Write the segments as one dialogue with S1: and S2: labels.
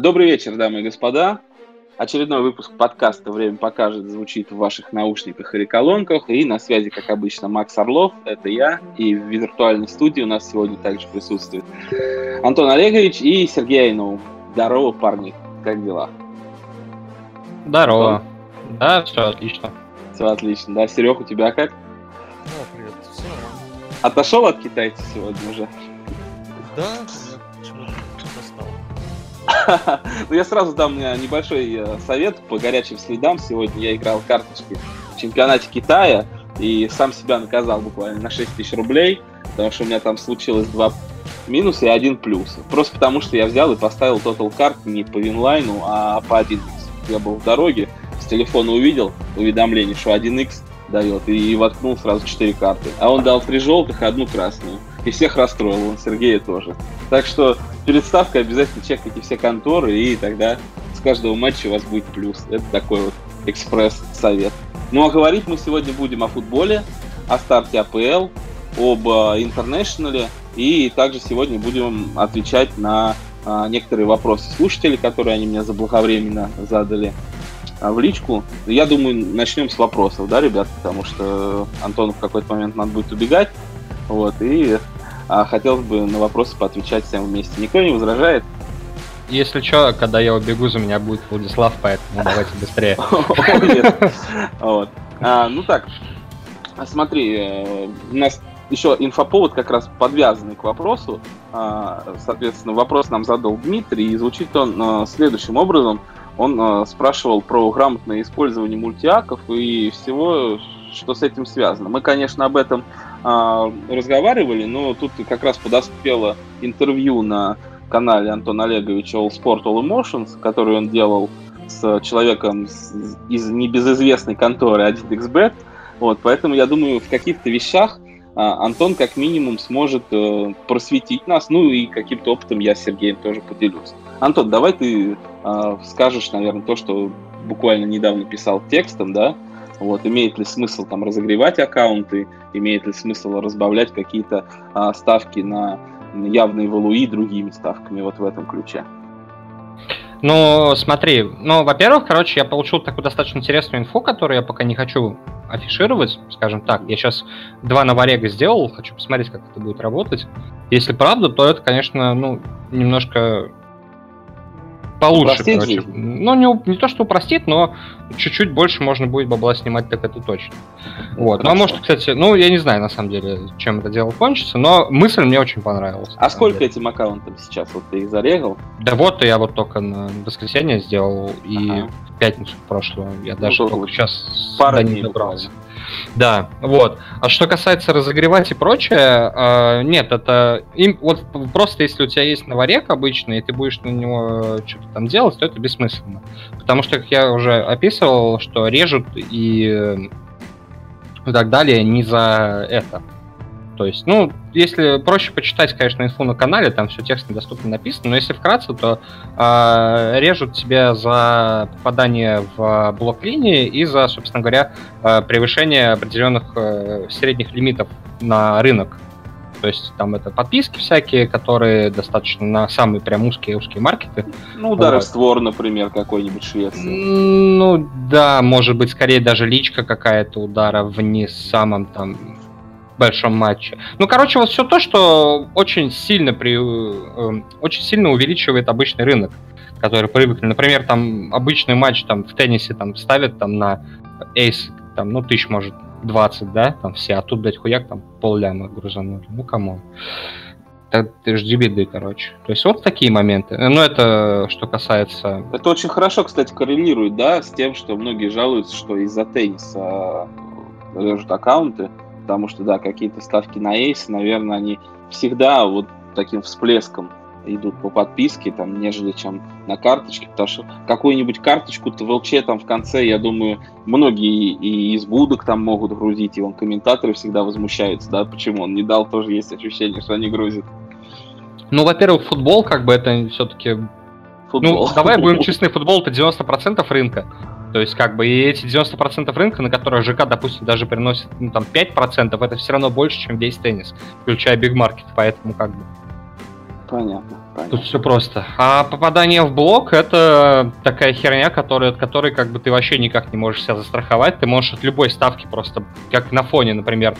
S1: Добрый вечер, дамы и господа. Очередной выпуск подкаста «Время покажет» звучит в ваших наушниках или колонках. И на связи, как обычно, Макс Орлов, это я. И в виртуальной студии у нас сегодня также присутствует Антон Олегович и Сергей Айнов. Здорово, парни. Как дела?
S2: Здорово. Антон? Да, все отлично.
S1: Все отлично. Да, Серег, у тебя как?
S3: Да, привет. Все
S1: Отошел от китайцев сегодня уже?
S3: Да,
S1: ну, я сразу дам небольшой э, совет по горячим следам. Сегодня я играл карточки в чемпионате Китая и сам себя наказал буквально на 6 тысяч рублей, потому что у меня там случилось два минуса и один плюс. Просто потому, что я взял и поставил Total Card не по винлайну, а по 1x. Я был в дороге, с телефона увидел уведомление, что 1x дает, и воткнул сразу 4 карты. А он дал 3 желтых и одну красную. И всех расстроил, он Сергея тоже. Так что перед ставкой обязательно чекайте все конторы, и тогда с каждого матча у вас будет плюс. Это такой вот экспресс-совет. Ну а говорить мы сегодня будем о футболе, о старте АПЛ, об э, интернешнале, и также сегодня будем отвечать на а, некоторые вопросы слушателей, которые они мне заблаговременно задали в личку. Я думаю, начнем с вопросов, да, ребят, потому что Антону в какой-то момент надо будет убегать. Вот, и а хотелось бы на вопросы поотвечать всем вместе. Никто не возражает?
S2: Если что, когда я убегу, за меня будет Владислав, поэтому давайте быстрее.
S1: А, ну так, смотри, э, у нас еще инфоповод как раз подвязанный к вопросу. А, соответственно, вопрос нам задал Дмитрий, и звучит он следующим образом. Он э, спрашивал про грамотное использование мультиаков и всего, что с этим связано. Мы, конечно, об этом а, разговаривали, но тут как раз подоспело интервью на канале Антона Олеговича All Sport All Emotions, который он делал с человеком из небезызвестной конторы 1xbet. Вот, поэтому я думаю, в каких-то вещах Антон как минимум сможет э, просветить нас, ну и каким-то опытом я с Сергеем тоже поделюсь. Антон, давай ты э, скажешь, наверное, то, что буквально недавно писал текстом, да, вот, имеет ли смысл там разогревать аккаунты, имеет ли смысл разбавлять какие-то а, ставки на явные валуи другими ставками вот в этом ключе?
S2: Ну, смотри, ну, во-первых, короче, я получил такую достаточно интересную инфу, которую я пока не хочу афишировать, скажем так. Я сейчас два новорега сделал, хочу посмотреть, как это будет работать. Если правда, то это, конечно, ну, немножко получше, упростит короче. Жизнь. Ну, не, не то, что упростит, но чуть-чуть больше можно будет бабла снимать, так это точно. Вот. Ну, а может, кстати, ну, я не знаю, на самом деле, чем это дело кончится, но мысль мне очень понравилась.
S1: А сколько деле. этим аккаунтам сейчас? Вот ты их зарегал?
S2: Да вот, я вот только на воскресенье сделал, и ага. в пятницу прошлую. Я ну, даже только сейчас
S1: пара не добрался. Буквально.
S2: Да, вот. А что касается разогревать и прочее, э, нет, это им вот просто если у тебя есть новорек обычный, и ты будешь на него что-то там делать, то это бессмысленно. Потому что, как я уже описывал, что режут и, и так далее не за это. То есть, ну, если проще почитать, конечно, инфу на канале, там все текстно доступно написано, но если вкратце, то э, режут тебя за попадание в блок линии и за, собственно говоря, э, превышение определенных э, средних лимитов на рынок. То есть там это подписки всякие, которые достаточно на самые прям узкие узкие маркеты.
S1: Ну, удары вот. в створ, например, какой-нибудь Швеции.
S2: Ну да, может быть, скорее даже личка какая-то удара в не самом там большом матче. Ну, короче, вот все то, что очень сильно, при, э, очень сильно увеличивает обычный рынок, который привыкли. Например, там обычный матч там в теннисе там ставят там на эйс, там, ну, тысяч, может, 20, да, там все, а тут, блядь, хуяк, там пол ляма грузанули. Ну, кому? ты жди беды, короче. То есть вот такие моменты. Ну, это что касается...
S1: Это очень хорошо, кстати, коррелирует, да, с тем, что многие жалуются, что из-за тенниса режут аккаунты потому что, да, какие-то ставки на эйс, наверное, они всегда вот таким всплеском идут по подписке, там, нежели чем на карточке, потому что какую-нибудь карточку-то в ЛЧ там в конце, я думаю, многие и из будок там могут грузить, и он комментаторы всегда возмущаются, да, почему он не дал, тоже есть ощущение, что они грузят.
S2: Ну, во-первых, футбол, как бы это все-таки Футбол. Ну, давай будем честны, футбол это 90% рынка. То есть, как бы, и эти 90% рынка, на которых ЖК, допустим, даже приносит, ну, там, 5%, это все равно больше, чем весь теннис, включая Market, поэтому, как бы...
S1: Понятно,
S2: Тут
S1: понятно.
S2: все просто. А попадание в блок это такая херня, которая, от которой как бы ты вообще никак не можешь себя застраховать. Ты можешь от любой ставки просто, как на фоне, например,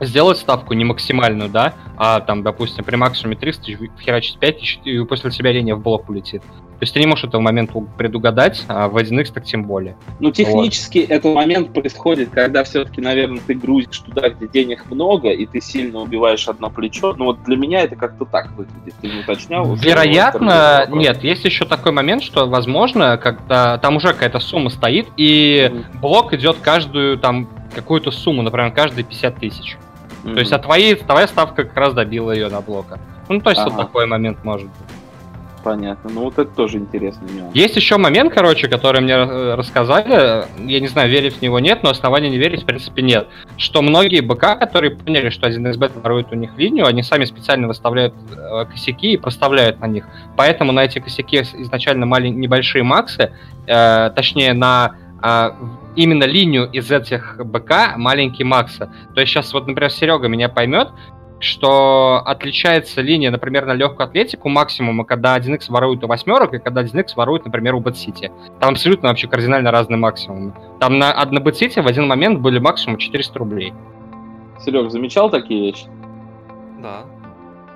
S2: сделать ставку не максимальную, да, а там, допустим, при максимуме 300 тысяч херачить 5 тысяч, и после себя линия в блок улетит. То есть ты не можешь этого момента предугадать, а в 1x так тем более.
S1: Ну, технически этот момент происходит, когда все-таки, наверное, ты грузишь туда, где денег много, и ты сильно убиваешь одно плечо. Ну, вот для меня это как-то так выглядит. Ты не уточнял?
S2: Вероятно, нет, есть еще такой момент, что, возможно, когда там уже какая-то сумма стоит, и
S1: Мгм.
S2: блок идет каждую там какую-то сумму, например, каждые 50 тысяч. То есть, а твои, твоя ставка как раз добила ее на блока. Ну, то есть, вот
S1: Ага.
S2: такой момент может быть.
S1: Понятно. Ну, вот это тоже интересный нюанс.
S2: Есть еще момент, короче, который мне э, рассказали, я не знаю, верить в него нет, но оснований не верить, в принципе, нет. Что многие БК, которые поняли, что 1xbet ворует у них линию, они сами специально выставляют э, косяки и проставляют на них. Поэтому на эти косяки изначально малень- небольшие максы, э, точнее, на а, именно линию из этих БК маленькие максы. То есть сейчас вот, например, Серега меня поймет, что отличается линия, например, на легкую атлетику максимума, когда 1x ворует у восьмерок, и когда 1x ворует, например, у BetCity. Там абсолютно вообще кардинально разные максимумы. Там на, на BetCity в один момент были максимум 400 рублей.
S1: Серег, замечал такие вещи?
S3: Да.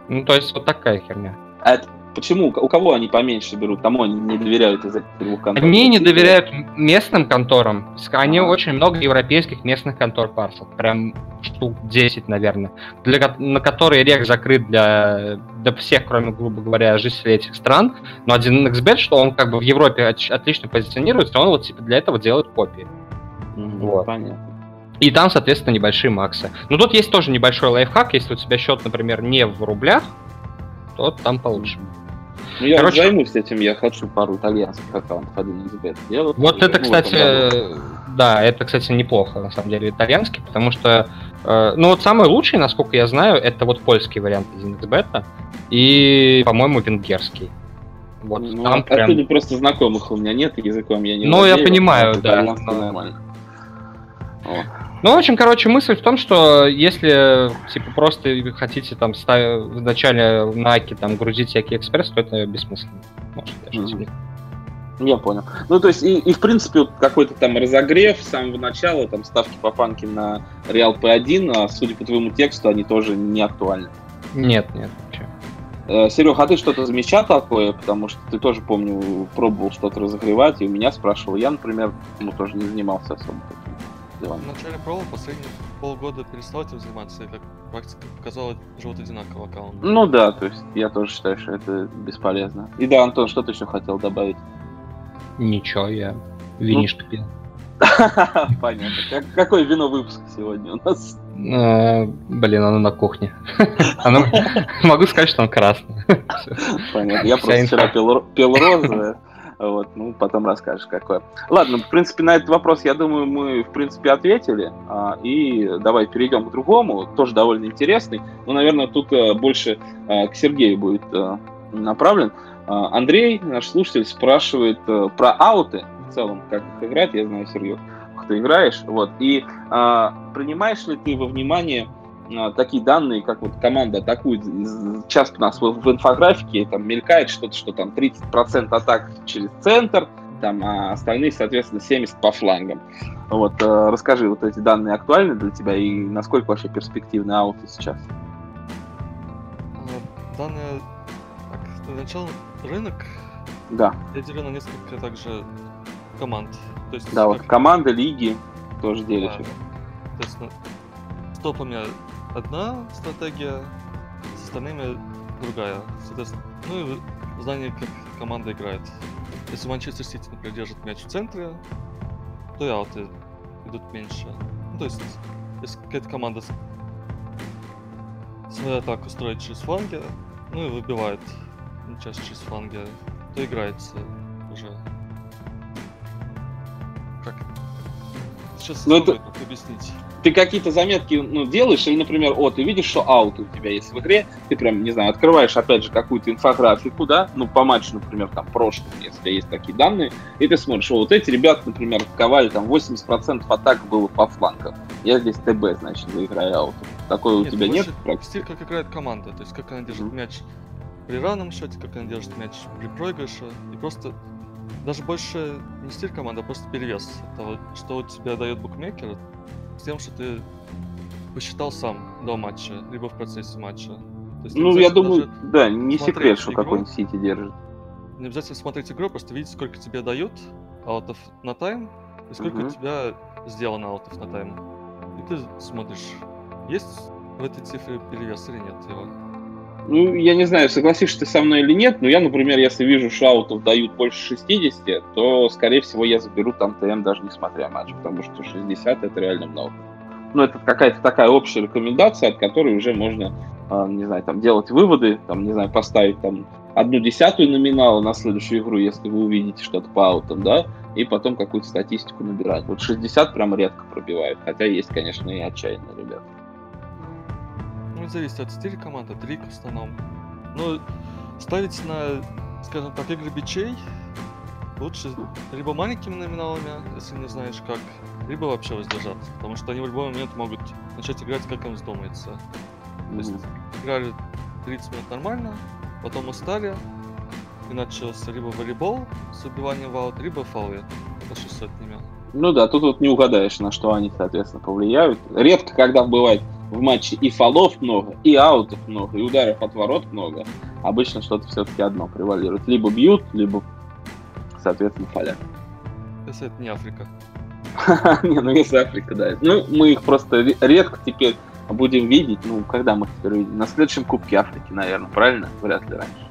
S2: Ну, то есть вот такая херня.
S1: А это почему? У кого они поменьше берут? Кому они не доверяют из этих двух контор?
S2: Они не доверяют местным конторам. Они очень много европейских местных контор парсят. Прям штук 10, наверное. Для, на которые рек закрыт для, для всех, кроме, грубо говоря, жителей этих стран. Но один xbet, что он как бы в Европе отлично позиционируется, он вот типа для этого делает копии.
S1: Мгм,
S2: Вот.
S1: Понятно.
S2: И там, соответственно, небольшие максы. Но тут есть тоже небольшой лайфхак. Если у тебя счет, например, не в рублях, то там получше.
S1: Ну, я
S2: Короче-
S1: займусь этим, я хочу пару итальянских аккаунтов 1xbet сделать.
S2: Вот
S1: Ну,
S2: это,
S1: этом
S2: кстати, да, это, кстати, неплохо, на самом деле, итальянский, потому что, э, ну вот самый лучший, насколько я знаю, это вот польский вариант из XBET и, по-моему, венгерский. Вот
S1: Ну,
S2: там
S1: оттуда
S2: прям...
S1: просто знакомых у меня нет, языком я не
S2: Ну, я понимаю, да, но-
S1: нормально. Вот.
S2: Ну, в общем, короче, мысль в том, что если, типа, просто хотите там ста- вначале на Аки там грузить всякий экспресс, то это бессмысленно. Может, даже
S1: Мгм.
S2: тебе.
S1: Я понял. Ну, то есть, и, и, в принципе, вот какой-то там разогрев с самого начала, там, ставки по панке на Реал P1, а судя по твоему тексту, они тоже не актуальны.
S2: Нет, нет, вообще.
S1: Серег, а ты что-то замечал такое? Потому что ты тоже, помню, пробовал что-то разогревать, и у меня спрашивал. Я, например, ну, тоже не занимался особо делами.
S3: Вначале пробовал, последние полгода перестал этим заниматься, и как практика показала, живут одинаково аккаунт.
S1: Ну да, то есть я тоже считаю, что это бесполезно. И да, Антон, что ты еще хотел добавить?
S2: Ничего, я винишко пил.
S1: Понятно. Как- какое вино выпуска сегодня у нас?
S2: Э, Блин, оно на кухне. Оно- Могу сказать, что он красный. Всё.
S1: Понятно. Я
S2: Вся
S1: просто
S2: инфа.
S1: вчера пил розовое. Вот, ну, потом расскажешь, какое. Ладно, в принципе, на этот вопрос, я думаю, мы, в принципе, ответили. А, И давай перейдем к другому, тоже довольно интересный. Но, наверное, тут э, больше э, к Сергею будет э, направлен. А, Андрей, наш слушатель, спрашивает про ауты в целом, как их играть. Я знаю, Сергей, как ты играешь. Вот. И а, принимаешь ли ты во внимание такие данные, как вот команда атакует, часто у нас в, в инфографике там мелькает что-то, что там 30% атак через центр, там, а остальные, соответственно, 70 по флангам. Вот, э, расскажи, вот эти данные актуальны для тебя и насколько вообще перспективны ауты сейчас?
S3: А, Данные... Для начала рынок
S1: Да,
S3: разделен на несколько также команд. То есть,
S1: да, вот команды, лиги тоже
S3: да,
S1: делишь. их.
S3: То есть на- с топами одна стратегия, с остальными другая. Соответственно, ну и знание, как команда играет. Если Манчестер Сити, например, держит мяч в центре, то и ауты идут меньше. Ну, то есть, если какая-то команда свою атаку строит через фланги, ну и выбивает часть через фланги, то играется уже. Как? Сейчас
S1: Ну, это-
S3: объяснить.
S1: Ты какие-то заметки ну, делаешь, или, например, о, ты видишь, что аут у тебя есть в игре, ты прям, не знаю, открываешь, опять же, какую-то инфографику, да, ну, по матчу, например, там, прошлым, если у тебя есть такие данные, и ты смотришь, о, вот эти ребята, например, ковали, там, 80% атак было по флангам. Я здесь ТБ, значит, заиграю аут. Такое у
S3: Нет,
S1: тебя нет
S3: больше
S1: практики?
S3: Стиль, как играет команда, то есть как она держит
S1: Мгм.
S3: мяч при равном счете, как она держит мяч при проигрыше, и просто даже больше не стиль команды, а просто перевес того, что у тебя дает букмекер, тем, что ты посчитал сам до матча, либо в процессе матча.
S1: есть, ну, я думаю, да, не секрет, что какой-нибудь Сити держит.
S3: Не обязательно смотреть игру, просто видеть, сколько тебе дают аутов на тайм, и сколько угу. у тебя сделано аутов на тайм. И ты смотришь, есть в этой цифре перевес или нет его.
S1: Ну, я не знаю, согласишься ты со мной или нет, но я, например, если вижу, что аутов дают больше 60, то, скорее всего, я заберу там ТМ, даже несмотря матч, потому что 60 это реально много. Ну, это какая-то такая общая рекомендация, от которой уже можно, а, не знаю, там, делать выводы, там, не знаю, поставить там одну десятую номинала на следующую игру, если вы увидите что-то по аутам, да, и потом какую-то статистику набирать. Вот 60 прям редко пробивают, хотя есть, конечно, и отчаянные ребята.
S3: Ну, зависит от стиля команды, от лиг в основном. Но ставить на, скажем так, игры бичей лучше либо маленькими номиналами, если не знаешь как, либо вообще воздержаться, потому что они в любой момент могут начать играть, как им вздумается. Mm-hmm. То есть играли 30 минут нормально, потом устали, и начался либо волейбол с убиванием в аут, либо фаулы по 600 сотнями.
S1: Ну да, тут вот не угадаешь, на что они, соответственно, повлияют. Редко, когда бывает в матче и фолов много, и аутов много, и ударов от ворот много. Обычно что-то все-таки одно превалирует. Либо бьют, либо, соответственно, фалят.
S3: Если это не Африка.
S1: не, ну если Африка, да. Ну, мы их просто редко теперь будем видеть. Ну, когда мы теперь видим? На следующем Кубке Африки, наверное, правильно? Вряд ли раньше.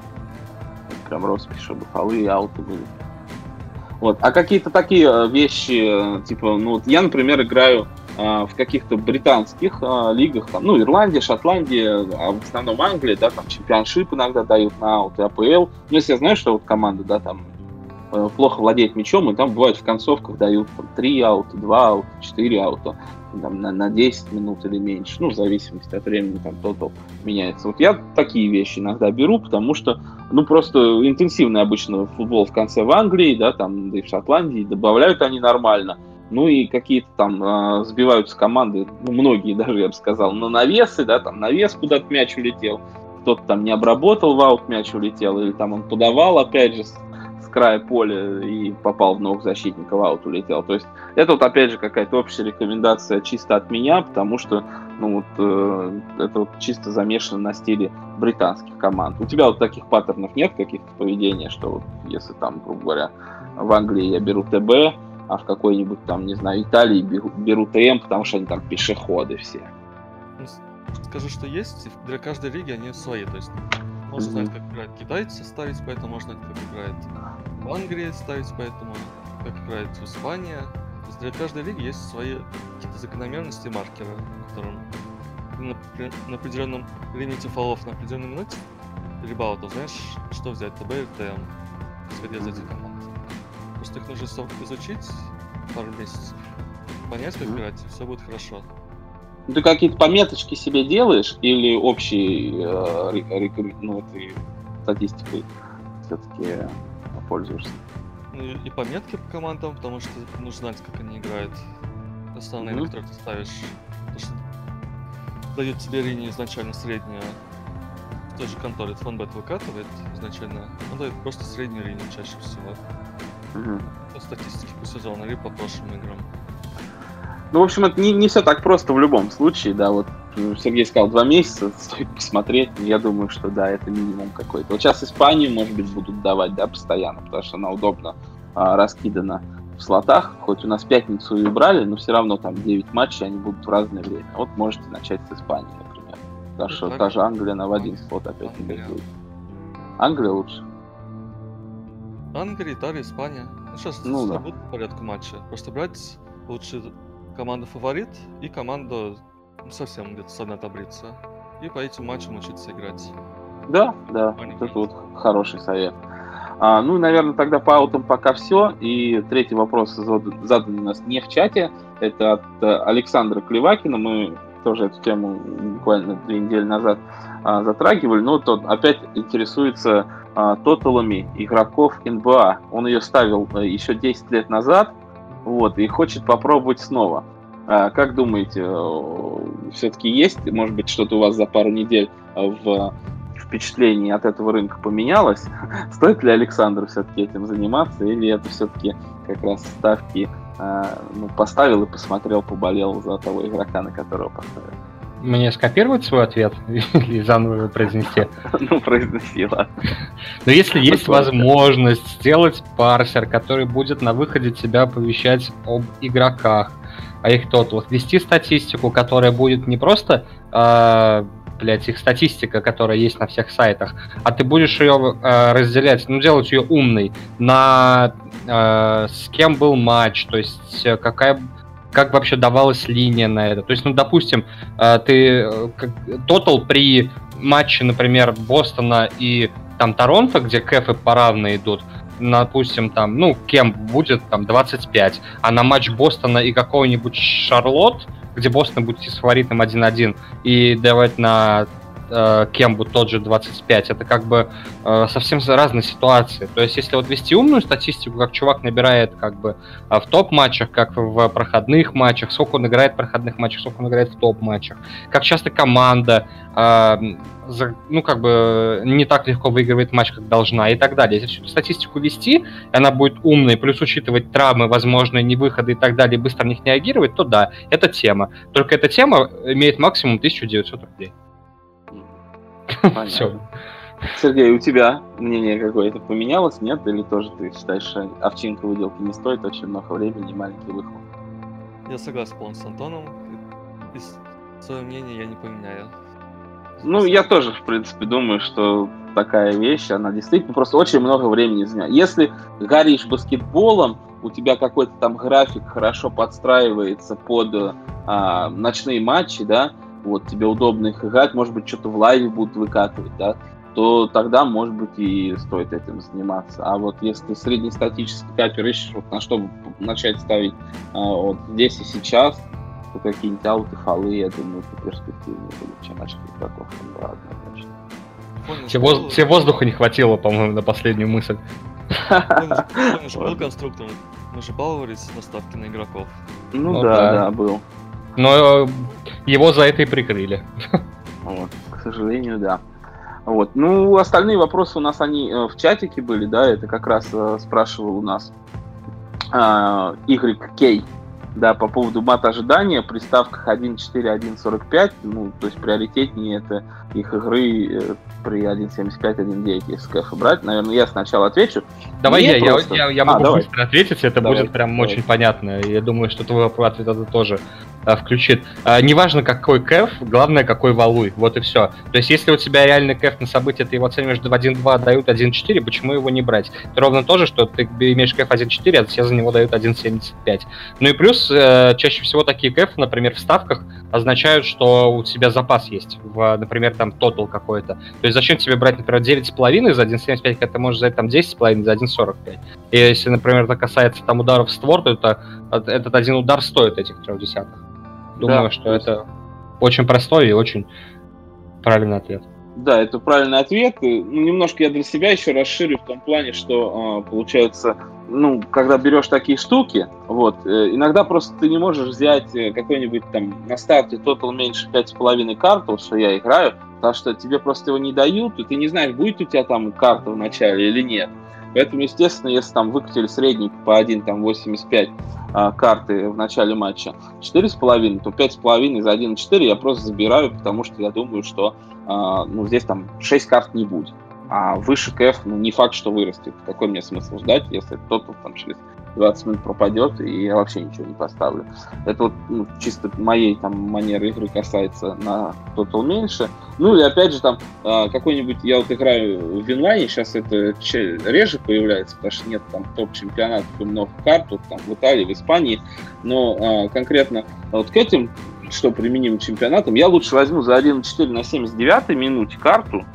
S1: Прям роспись, чтобы фолы и ауты были. Вот. А какие-то такие э, вещи, э, типа, ну вот я, например, играю в каких-то британских э, лигах, там, ну, Ирландия, Шотландия, а в основном Англия, да, там чемпионшип иногда дают на и АПЛ. Ну, если я знаю, что вот команда, да, там э, плохо владеет мячом, и там бывает в концовках дают там, 3 аута, 2 аута, 4 аута там, на, на 10 минут или меньше, ну, в зависимости от времени, там, тотал меняется. Вот я такие вещи иногда беру, потому что, ну, просто интенсивный обычно футбол в конце в Англии, да, там, да и в Шотландии, добавляют они нормально. Ну и какие-то там э, сбиваются команды, ну, многие даже, я бы сказал, на навесы, да, там навес куда-то мяч улетел, кто-то там не обработал, в аут мяч улетел, или там он подавал, опять же, края поля и попал в ног защитника, в аут улетел. То есть это вот опять же какая-то общая рекомендация чисто от меня, потому что ну вот э, это вот чисто замешано на стиле британских команд. У тебя вот таких паттернов нет каких-то поведения, что вот если там, грубо говоря, в Англии я беру ТБ, а в какой-нибудь там, не знаю, Италии беру, беру ТМ, потому что они там пешеходы все.
S3: Скажу, что есть, для каждой лиги они свои, то есть можно знать, как играют китайцы, ставить, поэтому можно знать, как играет в Англии ставить, поэтому как играет в Испании. То есть для каждой лиги есть свои какие-то закономерности маркеры, которым на, на определенном лимите фолов на определенной минуте либо аутов знаешь, что взять, ТБ или ТМ, исходя из этих команд. Просто их нужно изучить пару месяцев, понять, как играть, и все будет хорошо.
S1: Ты какие-то пометочки себе делаешь или общей э, ну, ты статистикой все-таки пользуешься?
S3: Ну и, и пометки по командам, потому что нужно знать, как они играют. Основные, mm-hmm. на ты ставишь. Потому что дают тебе линии изначально среднюю. В той же конторе фонбет выкатывает изначально. Он дает просто среднюю линию чаще всего. Mm-hmm. По статистике по сезону или по прошлым играм.
S1: Ну, в общем, это не, не все так просто в любом случае, да, вот Сергей сказал два месяца, стоит посмотреть, я думаю, что да, это минимум какой-то. Вот сейчас Испанию, может быть, будут давать, да, постоянно, потому что она удобно а, раскидана в слотах, хоть у нас пятницу и брали, но все равно там 9 матчей, они будут в разное время. Вот можете начать с Испании, например. Потому что та же Англия на в один слот опять не будет. Англия лучше.
S3: Англия, Италия, Испания. Ну, сейчас ну, да. будут по порядку матча. Просто брать лучше команда фаворит и команда ну, совсем где-то с одной таблицы. И по этим матчам учиться играть.
S1: Да, да, это вот хороший совет. А, ну, наверное, тогда по аутам пока все. И третий вопрос задан, задан у нас не в чате. Это от э, Александра Клевакина. Мы тоже эту тему буквально две недели назад а, затрагивали. Но тот опять интересуется а, тоталами игроков НБА. Он ее ставил а, еще 10 лет назад вот, и хочет попробовать снова. А, как думаете, э, все-таки есть, может быть, что-то у вас за пару недель в, в впечатлений от этого рынка поменялось. Стоит ли Александр все-таки этим заниматься, или это все-таки как раз ставки э, ну, поставил и посмотрел, поболел за того игрока, на которого поставил?
S2: Мне скопировать свой ответ или заново его произнести?
S1: Ну, произнеси, ладно.
S2: Но если есть возможность сделать парсер, который будет на выходе тебя оповещать об игроках, о их тоталах, вести статистику, которая будет не просто э, блядь, их статистика, которая есть на всех сайтах, а ты будешь ее э, разделять, ну, делать ее умной на э, с кем был матч, то есть э, какая как вообще давалась линия на это. То есть, ну, допустим, э, ты тотал при матче, например, Бостона и там Торонто, где кэфы поравно идут, допустим, там, ну, кем будет там 25, а на матч Бостона и какого-нибудь Шарлотт, где Бостон будет с фаворитом 1-1, и давать на э, Кембу тот же 25, это как бы э, совсем разные ситуации. То есть, если вот вести умную статистику, как чувак набирает как бы э, в топ-матчах, как в проходных матчах, сколько он играет в проходных матчах, сколько он играет в топ-матчах, как часто команда э, за, ну, как бы не так легко выигрывает матч, как должна, и так далее. Если всю эту статистику вести, она будет умной, плюс учитывать травмы, возможные невыходы и так далее, быстро на них не реагировать, то да, это тема. Только эта тема имеет максимум 1900 рублей.
S1: Все. Сергей, у тебя мнение какое-то поменялось, нет? Или тоже ты считаешь, что овчинка выделки не стоит очень много времени и маленький выхлоп?
S3: Я согласен полностью с Антоном. И свое мнение я не поменяю.
S1: Ну, я тоже, в принципе, думаю, что такая вещь, она действительно просто очень много времени занимает. Если горишь баскетболом, у тебя какой-то там график хорошо подстраивается под а, ночные матчи, да, вот, тебе удобно их играть, может быть, что-то в лайве будут выкатывать, да, то тогда, может быть, и стоит этим заниматься. А вот если среднестатический капер ищешь, вот на что начать ставить а, вот здесь и сейчас, то какие-нибудь ауты, фолы, я думаю, это перспективнее будет, чем очки игроков однозначно.
S2: Тебе, воз... тебе воздуха не хватило, по-моему, на последнюю мысль.
S3: Помнишь, был конструктор, мы же баловались на ставки на игроков.
S1: Ну, ну да, да, да, был.
S2: Но э, его за это и прикрыли.
S1: Вот, к сожалению, да. Вот. Ну, остальные вопросы у нас они э, в чатике были, да, это как раз э, спрашивал у нас э, YK, да, по поводу мат ожидания при ставках 1.4, 1.45, ну, то есть приоритетнее это их игры э, при 1.75, 1.9, если кэфа брать. Наверное, я сначала отвечу.
S2: Давай я, просто... я, я, я могу а, быстро ответить, это давай, будет прям давай. очень понятно. Я думаю, что твой ответ это тоже а, включит. А, неважно, какой кэф, главное, какой валуй. Вот и все. То есть, если у тебя реальный кэф на событие, ты его оцениваешь в 1.2, дают 1.4, почему его не брать? Это ровно то же, что ты имеешь кэф 1.4, а тебе за него дают 1.75. Ну и плюс, э, чаще всего такие кэф, например, в ставках, означают, что у тебя запас есть, в, например, там тотал какой-то. То есть, зачем тебе брать, например, 9,5 за 1.75, когда ты можешь взять там 10,5 за 1.45? И если, например, это касается там ударов в створ, то это, этот один удар стоит этих трех десятых. Думаю, да, что это очень простой и очень правильный ответ.
S1: Да, это правильный ответ. Ну, немножко я для себя еще расширю в том плане, что а, получается, ну, когда берешь такие штуки, вот, э, иногда просто ты не можешь взять э, какой-нибудь там на старте тотал меньше 5,5 карт, вот что я играю, потому что тебе просто его не дают, и ты не знаешь, будет у тебя там карта в начале или нет. Поэтому, естественно, если там выкатили средний по 1, там 85 а, карты в начале матча 4,5, то 5,5 за 1,4 я просто забираю, потому что я думаю, что а, ну, здесь там 6 карт не будет. А выше КФ, ну, не факт, что вырастет. Какой мне смысл ждать, если кто-то там через 20 минут пропадет, и я вообще ничего не поставлю. Это вот ну, чисто моей там манеры игры касается на Total меньше. Ну и опять же там а, какой-нибудь, я вот играю в Винлайне, сейчас это реже появляется, потому что нет там топ-чемпионатов и много карт, вот, там в Италии, в Испании, но а, конкретно вот к этим что применимо чемпионатам, я лучше возьму за 1.4 на 79 минуте карту,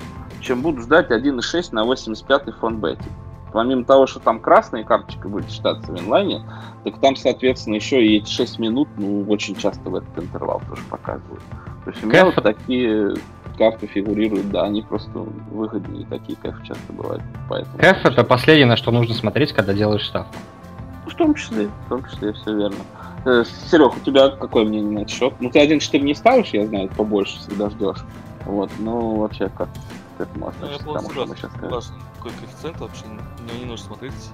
S1: чем буду ждать 1.6 на 85 фон бете помимо того, что там красная карточка будет считаться в инлайне, так там, соответственно, еще и эти 6 минут, ну, очень часто в этот интервал тоже показывают. То есть у меня вот такие карты фигурируют, да, они просто выгоднее, такие кэф часто бывают.
S2: Поэтому, кэф это последнее, на что нужно смотреть, когда делаешь ставку.
S1: В том числе, в том числе, все верно. Э, Серег, у тебя какое мнение на этот счет? Ну, ты 1.4 не ставишь, я знаю, побольше всегда ждешь. Вот, ну, вообще как? Этому
S3: Ну, я
S1: относишься, к
S3: полностью
S1: тому, что мы сейчас?
S3: Важно, какой коэффициент вообще, него не нужно смотреть.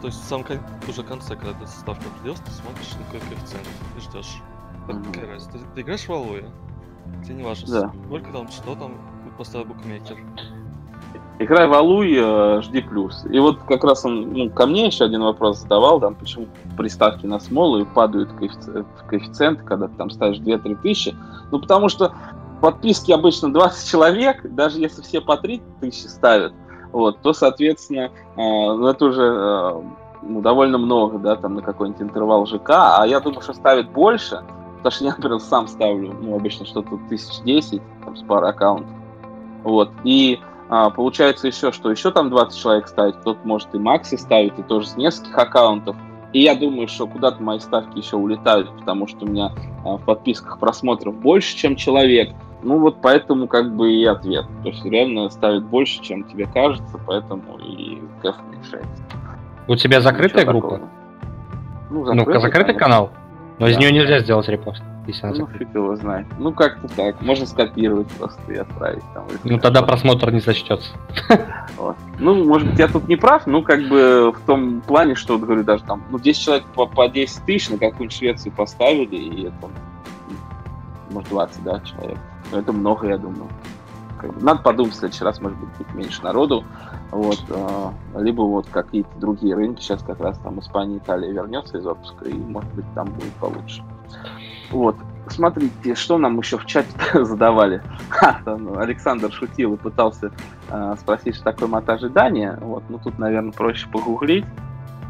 S3: То есть в самом кон- уже конце, когда эта ставка придет, ты смотришь на какой коэффициент и ждешь.
S1: Мгм.
S3: какая разница? Ты, ты играешь в Алоэ, тебе не важно,
S1: Да.
S3: сколько там, что там поставил букмекер.
S1: Играй в Алуй, э, жди плюс. И вот как раз он ну, ко мне еще один вопрос задавал, там, почему при ставке на смолу падают коэффици- коэффициенты, когда ты там ставишь 2-3 тысячи. Ну, потому что подписки обычно 20 человек, даже если все по 3 тысячи ставят, вот, то, соответственно, э, ну, это уже э, ну, довольно много, да, там на какой-нибудь интервал ЖК, а я думаю, что ставит больше, потому что я, например, сам ставлю, ну, обычно что-то тысяч десять, там, с пары аккаунтов, вот, и а, получается еще, что еще там 20 человек ставит, кто-то может и Макси ставить, и тоже с нескольких аккаунтов. И я думаю, что куда-то мои ставки еще улетают, потому что у меня а, в подписках просмотров больше, чем человек. Ну вот поэтому как бы и ответ. То есть реально ставит больше, чем тебе кажется, поэтому и кэф уменьшается.
S2: У тебя закрытая
S1: Ничего
S2: группа?
S1: такого. Ну,
S2: Ну, закрытый
S1: конечно.
S2: канал? Но из
S1: Да.
S2: нее нельзя сделать репост, если она
S1: Ну, фиг его знает. Ну, как-то так. Можно скопировать просто и отправить. Там,
S2: Ну тогда просмотр не зачтется.
S1: Вот. Ну, может быть, я тут не прав, ну, как бы в том плане, что, вот говорю, даже там, ну, 10 человек по, по 10 тысяч на какую-нибудь Швецию поставили, и это, может, 20, да, человек. Но это много, я думаю. Как бы надо подумать, в следующий раз, может быть, будет меньше народу. Вот, э, либо вот какие-то другие рынки, сейчас как раз там Испания, Италия вернется из отпуска, и, может быть, там будет получше. Вот. Смотрите, что нам еще в чате задавали. Ха, там Александр шутил и пытался спросить, что такое мат ожидания. Вот, ну тут, наверное, проще погуглить.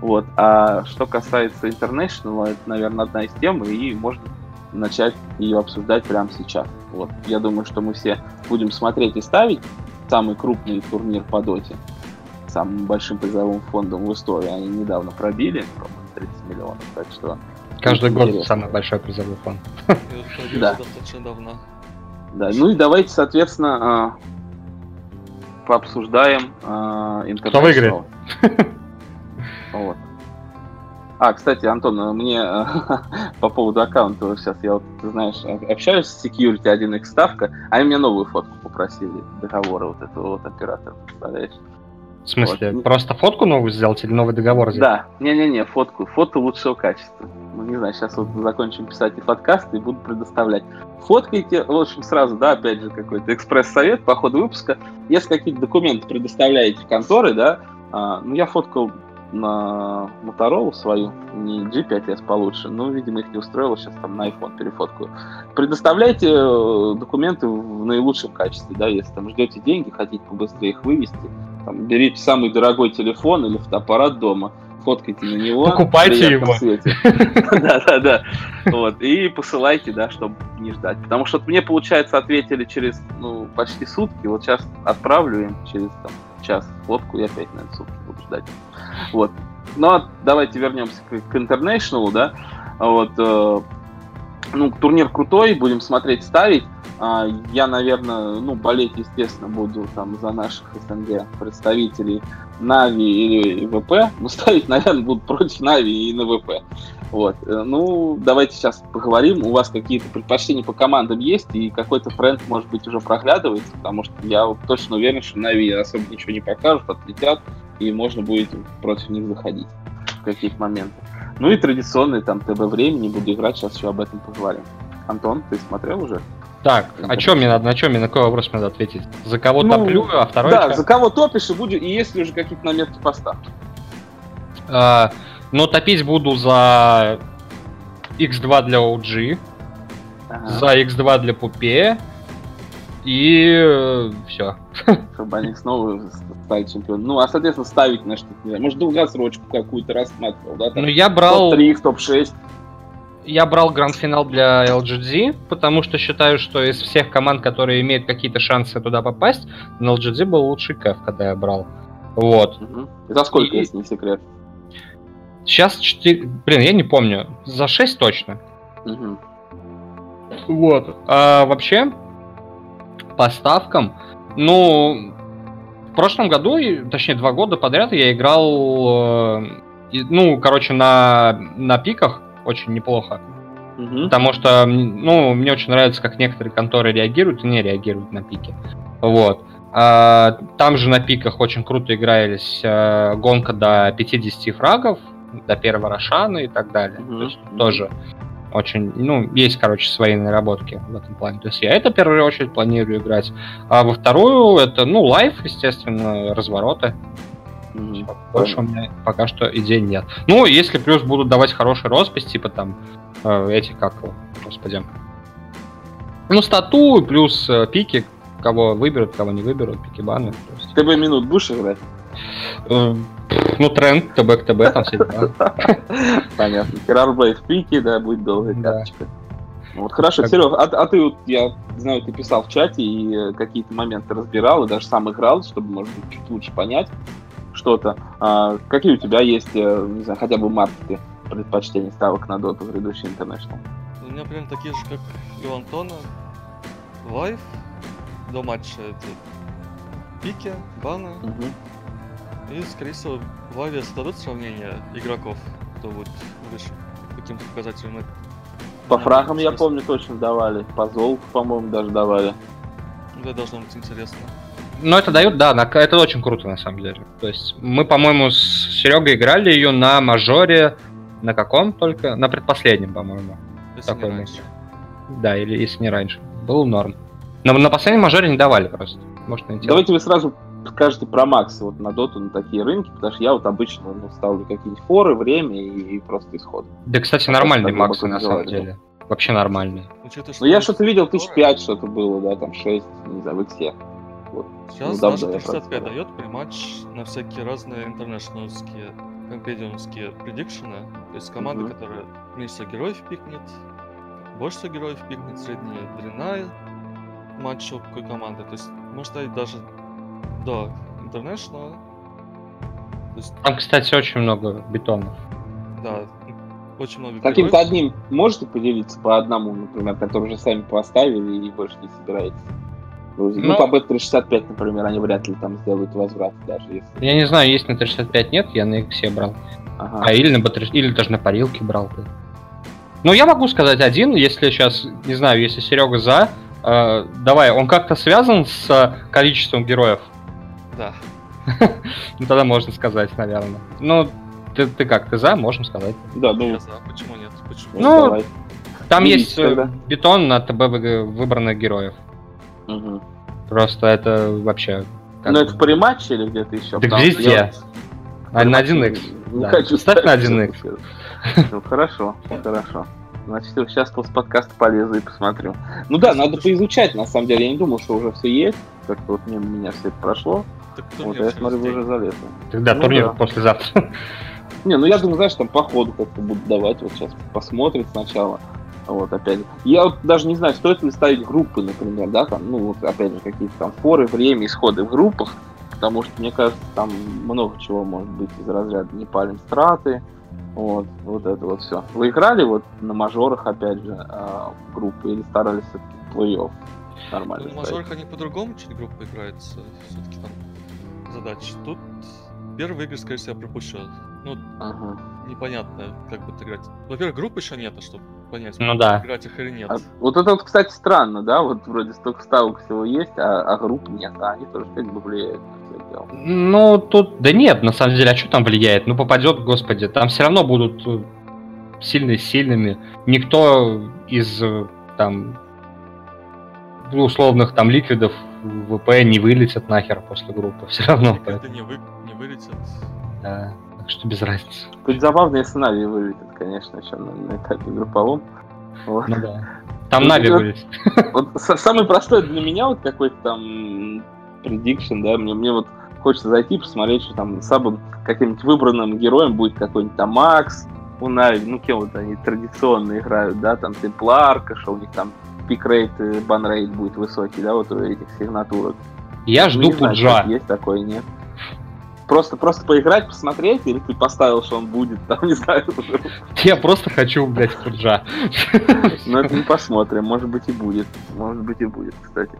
S1: Вот. А что касается International, это, наверное, одна из тем, и можно начать ее обсуждать прямо сейчас. Вот. Я думаю, что мы все будем смотреть и ставить самый крупный турнир по доте самым большим призовым фондом в истории. Они недавно пробили, по-моему, 30 миллионов. Так что,
S2: Каждый год
S1: Интересно.
S2: самый большой призовой фонд.
S1: Да.
S3: достаточно давно.
S1: да. Ну и давайте, соответственно, э, пообсуждаем э, International.
S2: Кто выиграет?
S1: Вот. А, кстати, Антон, мне э, по поводу аккаунта, сейчас я, вот, ты знаешь, об- общаюсь с Security 1x ставка, они мне новую фотку попросили, договора вот этого вот оператора, представляешь?
S2: В смысле,
S1: Вот.
S2: просто фотку новую сделать или новый договор сделать?
S1: Да, не-не-не, фотку, фото лучшего качества. Ну, не знаю, сейчас вот закончим писать и подкаст и буду предоставлять. Фоткайте, в общем, сразу, да, опять же, какой-то экспресс-совет по ходу выпуска. Если какие-то документы предоставляете в конторы, да, а, ну, я фоткал на Motorola свою, не G5S получше, но, видимо, их не устроило, сейчас там на iPhone перефоткаю. Предоставляйте э, документы в наилучшем качестве, да, если там ждете деньги, хотите побыстрее их вывести, там, берите самый дорогой телефон или фотоаппарат дома, фоткайте на него.
S2: Покупайте его.
S1: Да-да-да. Вот. И посылайте, да, чтобы не ждать. Потому что мне, получается, ответили через ну, почти сутки. Вот сейчас отправлю им через там, час фотку, и опять, наверное, сутки буду ждать. Вот. Но давайте вернемся к, к International, да. Вот. э, ну, турнир крутой, будем смотреть, ставить. А, Я, наверное, ну, болеть, естественно, буду там за наших СНГ представителей Нави или ВП. Ну, ставить, наверное, буду против Нави и на ВП. Вот. Э, Ну, давайте сейчас поговорим. У вас какие-то предпочтения по командам есть, и какой-то тренд, может быть, уже проглядывается, потому что я точно уверен, что Нави особо ничего не покажут, отлетят, и можно будет против них заходить в каких-то моментах. Ну и традиционный там ТБ времени буду играть, сейчас еще об этом поговорим. Антон, ты смотрел уже?
S2: Так, а что мне надо, на чем мне, на какой вопрос мне надо ответить? За кого
S1: Ну,
S2: топлю, а второй
S1: да,
S2: чё?
S1: за кого топишь и будет, и есть ли уже какие-то наметки поста?
S2: А, но топить буду за X2 для OG,
S1: Ага,
S2: за X2 для Пупе и все.
S1: Чтобы они снова стали чемпионом. Ну, а, соответственно, ставить на что-то, может, долгосрочку какую-то рассматривал, да? Там,
S2: Ну я брал,
S1: топ-3, топ-6.
S2: Я брал гранд-финал для LGD, потому что считаю, что из всех команд, которые имеют какие-то шансы туда попасть, на LGD был лучший кэф, когда я брал. Вот.
S1: Мгм. За сколько,
S2: И-
S1: если не секрет?
S2: Сейчас 4... Блин, я не помню. За 6 точно.
S1: Мгм.
S2: Вот. А вообще, по ставкам, ну, в прошлом году, и- точнее, два года подряд я играл, э, ну, короче, на, на пиках очень неплохо.
S1: Мгм.
S2: Потому что, ну, мне очень нравится, как некоторые конторы реагируют и не реагируют на пики. Вот. А, Там же на пиках очень круто игрались э, гонка до 50 фрагов, до первого Рошана и так далее.
S1: Мгм.
S2: То есть тоже очень, ну, есть, короче, свои наработки в этом плане. То есть я это в первую очередь планирую играть. А во вторую это, ну, лайф, естественно, развороты.
S1: Мгм.
S2: Больше у меня пока что идей нет. Ну, если плюс будут давать хороший роспись, типа там э, эти, как, господи. Ну, стату плюс э, пики, кого выберут, кого не выберут, пики баны. есть,
S1: Ты бы минут будешь играть?
S2: э, ну, тренд, ТБ к ТБ, там все дела.
S1: Понятно. Террорблей в пике, да, будет долгая карточка. Ну Вот хорошо,
S2: Как-
S1: Серег, а, а ты вот, я знаю, ты писал в чате и э, какие-то моменты разбирал, и даже сам играл, чтобы, может быть, чуть лучше понять что-то. А, какие у тебя есть, э, не знаю, хотя бы маркеты предпочтений ставок на доту в грядущий International?
S3: У меня прям такие же, как и у Антона. Лайв. До матча это пики, баны.
S1: Мгм.
S3: И, скорее всего, в лайве зададут сравнение игроков, кто будет выше каким-то показателям. Ну,
S1: По фрагам, я помню, точно давали. По золоту, по-моему, даже давали.
S3: Это должно быть интересно.
S2: Но это дают, да, на- это очень круто на самом деле. То есть мы, по-моему, с Серегой играли ее на мажоре, на каком только? На предпоследнем, по-моему. Такой
S3: раньше.
S2: Да, или если не раньше. Был норм. Но на последнем мажоре не давали просто. Может найти.
S1: Давайте вы сразу скажете про Макс вот на доту, на такие рынки, потому что я вот обычно ну, ставлю какие-нибудь форы, время и, и просто исход.
S2: Да, кстати,
S1: А
S2: нормальные
S1: просто
S2: максы на самом
S1: называли,
S2: деле. Вообще нормальные.
S3: Учитывая,
S1: Ну, я что-то видел, тысяч пять что-то было, да, там шесть, не знаю, в иксе.
S3: Сейчас
S1: Ну, да,
S3: даже
S1: да, я
S3: 55
S1: правда.
S3: дает при матч на всякие разные интернешнлские, компедиумские предикшены. То есть команда,
S1: Мгм.
S3: которая меньше героев пикнет, больше всего героев пикнет, средняя длина матча какой команды. То есть можно ставить даже до интернешнла. То есть,
S2: Там, кстати, очень много бетонов.
S3: да, очень много
S1: Каким-то
S3: героев.
S1: одним можете поделиться по одному, например, который уже сами поставили и больше не собираетесь? Ну,
S2: Ну-
S1: по Bet365, например, они вряд ли там сделают возврат, даже если...
S2: Я не знаю, есть на 365 нет, я на Иксе брал.
S1: Ага.
S2: А или на батаре- или даже на парилке брал. бы. Ну, я могу сказать один, если сейчас, не знаю, если Серега за. э, давай, он как-то связан с э, количеством героев?
S3: Да.
S2: Ну, тогда можно сказать, наверное. Ну, ты, ты как, ты за, можем сказать.
S1: Да, ну,
S3: Я за. Почему нет? Почему?
S1: ну,
S2: Ну,
S1: давай.
S2: Там
S1: Делись
S2: есть э,
S1: тогда.
S2: бетон на ТБ вы- выбранных героев.
S1: Мгм.
S2: Просто это вообще... как
S1: Ну, это в париматче или где-то еще? Что
S2: везде.
S1: я
S2: А, на
S1: париматче
S2: 1x.
S1: Не
S2: да.
S1: хочу
S2: Ставь на
S1: ставить,
S2: 1x.
S1: честно сказать. Ну, хорошо, хорошо. Значит, сейчас после подкаста полезу и посмотрю. Ну да, надо поизучать, на самом деле. Я не думал, что уже все есть. Как-то вот мимо меня все это прошло.
S3: Так
S1: Вот,
S3: турнир
S1: я смотрю, вы уже залезли.
S2: Тогда
S1: Ну
S2: турнир
S1: да.
S2: послезавтра.
S1: Не, ну я думаю, знаешь, там по ходу как-то будут давать. Вот сейчас посмотрим сначала. Вот, опять же. Я вот даже не знаю, стоит ли ставить группы, например, да, там, ну, вот, опять же, какие-то там форы, время, исходы в группах, потому что, мне кажется, там много чего может быть из разряда не палим страты, вот, вот это вот все. Вы играли вот на мажорах, опять же, а, группы или старались плей-офф нормально
S3: Ну, на мажорах они по-другому чуть группа играется. Все-таки там задачи. Тут первые игры, скорее всего, я пропущу. Ну,
S1: Ага.
S3: непонятно, как будет играть. Во-первых, групп еще нет, чтобы понять,
S2: Ну да.
S3: играть их или нет.
S1: А вот это вот, кстати, странно, да, вот вроде столько ставок всего есть, а, а групп нет, а они тоже как бы влияют на все дело.
S2: Ну, тут, да нет, на самом деле, а что там влияет? Ну, попадет, господи, там все равно будут э, сильные сильными. Никто из, э, там, условных там ликвидов в ВП не вылетит нахер после группы. Все равно.
S3: Это не, вы... не вылетит.
S2: да. Так что без разницы.
S1: Тут забавно, если Нави вылетит, конечно, еще на, на этапе групповом. Вот.
S2: Ну да. Там
S1: Ну,
S2: Нави.
S1: Вот са- самый простой для меня вот какой-то там предикшн, да, мне, мне вот хочется зайти посмотреть, что там самым каким-нибудь выбранным героем будет какой-нибудь там Макс, у Нави, ну кем вот они традиционно играют, да, там Темпларка, что у них там пикрейт, банрейт будет высокий, да, вот у этих сигнатурок.
S2: Я
S1: Ну,
S2: жду
S1: знаю,
S2: Пуджа.
S1: что-то Есть такое, нет? Просто, просто поиграть, посмотреть, или ты поставил, что он будет, там, не знаю.
S2: Я просто хочу, блядь, Пуджа.
S1: Но это мы посмотрим, может быть и будет. Может быть и будет, кстати.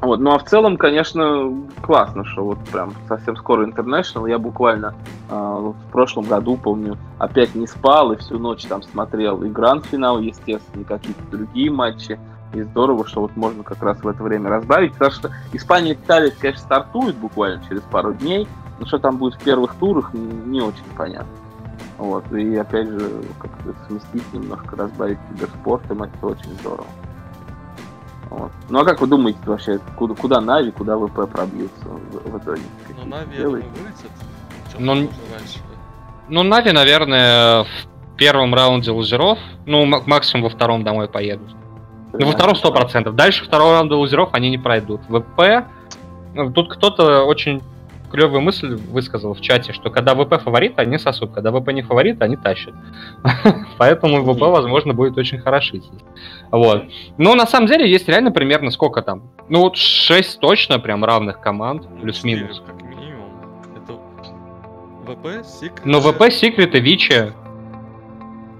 S1: Вот, ну а в целом, конечно, классно, что вот прям совсем скоро International. Я буквально вот в прошлом году, помню, опять не спал и всю ночь там смотрел и гранд-финал, естественно, и какие-то другие матчи. И здорово, что вот можно как раз в это время разбавить, потому что Испания и Италия, конечно, стартуют буквально через пару дней, но что там будет в первых турах, не, очень понятно. Вот, и опять же, как-то сместить немножко, разбавить киберспортом, это очень здорово. Вот. Ну а как вы думаете вообще, куда, куда Нави, куда ВП пробьются в, в итоге?
S3: Ну, Нави, я думаю.
S2: Ну,
S3: Ну,
S2: Ну, Нави, наверное, в первом раунде лузеров, ну, максимум во втором домой поедут. Ну, во втором сто процентов. Дальше второго раунда лузеров они не пройдут. ВП, ну, тут кто-то очень клевую мысль высказал в чате, что когда ВП фаворит, они сосут, когда ВП не фаворит, они тащат. Поэтому ВП, возможно, будет очень хорошить. Вот. Но на самом деле есть реально примерно сколько там? Ну вот 6 точно прям равных команд,
S3: Ну,
S2: плюс-минус.
S3: Как минимум. Это ВП, Сик.
S2: Но ВП, Секрет и Vici,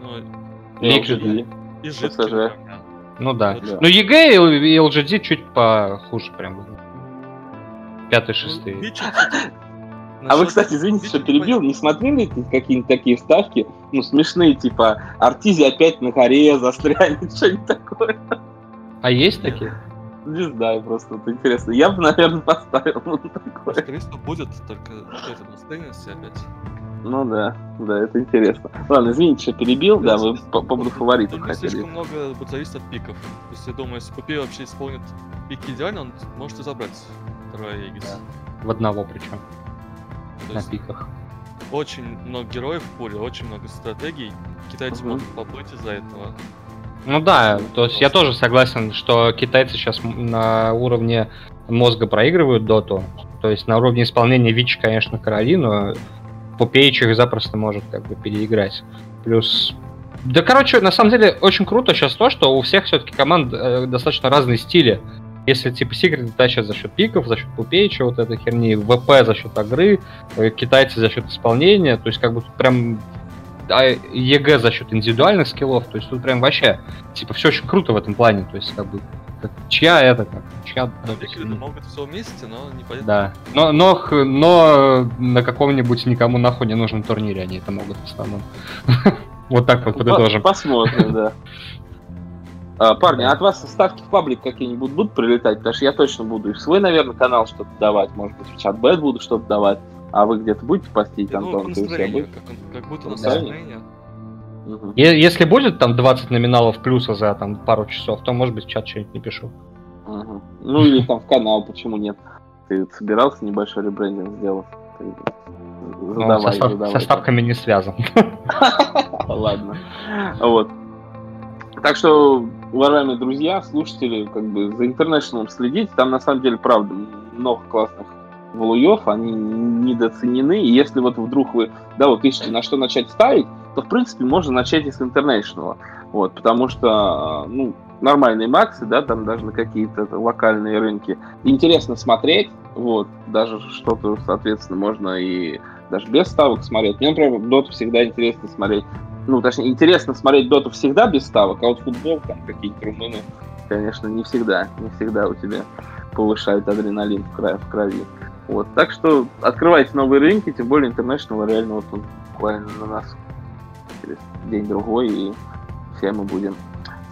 S3: Ну,
S2: Liquid.
S1: LGD.
S3: и вариант.
S2: Ну да.
S1: Да.
S2: Ну EG и LGD чуть похуже прям. Пятый,
S3: Ну,
S2: шестый.
S1: А вы, кстати, извините, что перебил, не смотрели какие-нибудь такие вставки, ну, смешные, типа, Артизи опять на коре застрянет, что-нибудь такое.
S2: А есть такие?
S1: Не знаю, просто вот интересно. Я бы, наверное, поставил ну, такое.
S3: Скорее всего, будет только это на стейнесе опять.
S1: Ну да, да, это интересно. Ладно, извините, что перебил, да, вы по по поводу фаворитов хотели.
S3: слишком много будет зависеть от пиков. То есть, я думаю, если Пупей вообще исполнит пики идеально, он может и забрать второй Эгис.
S2: В одного причем, на пиках.
S3: очень много героев в поле, очень много стратегий. Китайцы могут поплыть из-за этого.
S2: Ну да, то есть я тоже согласен, что китайцы сейчас на уровне мозга проигрывают доту. То есть на уровне исполнения Вич, конечно, короли, но Пупеич их запросто может как бы переиграть. Плюс... Да, короче, на самом деле очень круто сейчас то, что у всех все-таки команд э, достаточно разные стили. Если типа Секреты тащат за счет пиков, за счет Пупеича, вот этой херни, ВП за счет игры, э, китайцы за счет исполнения, то есть как бы тут прям а EG за счет индивидуальных скиллов, то есть тут прям вообще, типа, все очень круто в этом плане, то есть как бы, как, чья это, как, чья сильнее.
S3: могут все вместе, но не понятно.
S2: Да, но, но, но на каком-нибудь никому нахуй не нужном турнире они это могут в основном. Вот так вот подытожим.
S1: По- Посмотрим, да. А, Парни, а от вас ставки в паблик какие-нибудь будут прилетать? Потому что я точно буду и в свой, наверное, канал что-то давать, может быть, в чат бэт буду что-то давать. А вы где-то будете постить,
S3: Ну, по
S1: Антон? Ты у себя будешь?
S3: как, как будто
S1: Ну,
S3: настроение.
S1: Мгм.
S2: Е- Если будет там 20 номиналов плюса за там пару часов, то может быть в чат что-нибудь напишу.
S1: Мгм. Ну или там в канал, почему нет? Ты собирался небольшой ребрендинг сделать? Ты Задавай,
S2: со, став-
S1: задавай.
S2: со ставками не связан.
S1: Ладно. Вот. Так что, уважаемые друзья, слушатели, как бы за интернешнлом следите. Там на самом деле, правда, много классных валуев, они недооценены. И если вот вдруг вы, да, вот ищете на что начать ставить, то, в принципе, можно начать и с интернешнла. Вот, потому что, ну, нормальные максы, да, там даже на какие-то локальные рынки. Интересно смотреть, вот, даже что-то, соответственно, можно и даже без ставок смотреть. Мне, например, доту всегда интересно смотреть. Ну, точнее, интересно смотреть доту всегда без ставок, а вот футбол, там, какие-то румыны, конечно, не всегда, не всегда у тебя повышает адреналин в крови. Вот, так что открывайте новые рынки, тем более International реально вот он буквально на нас через день-другой, и все мы будем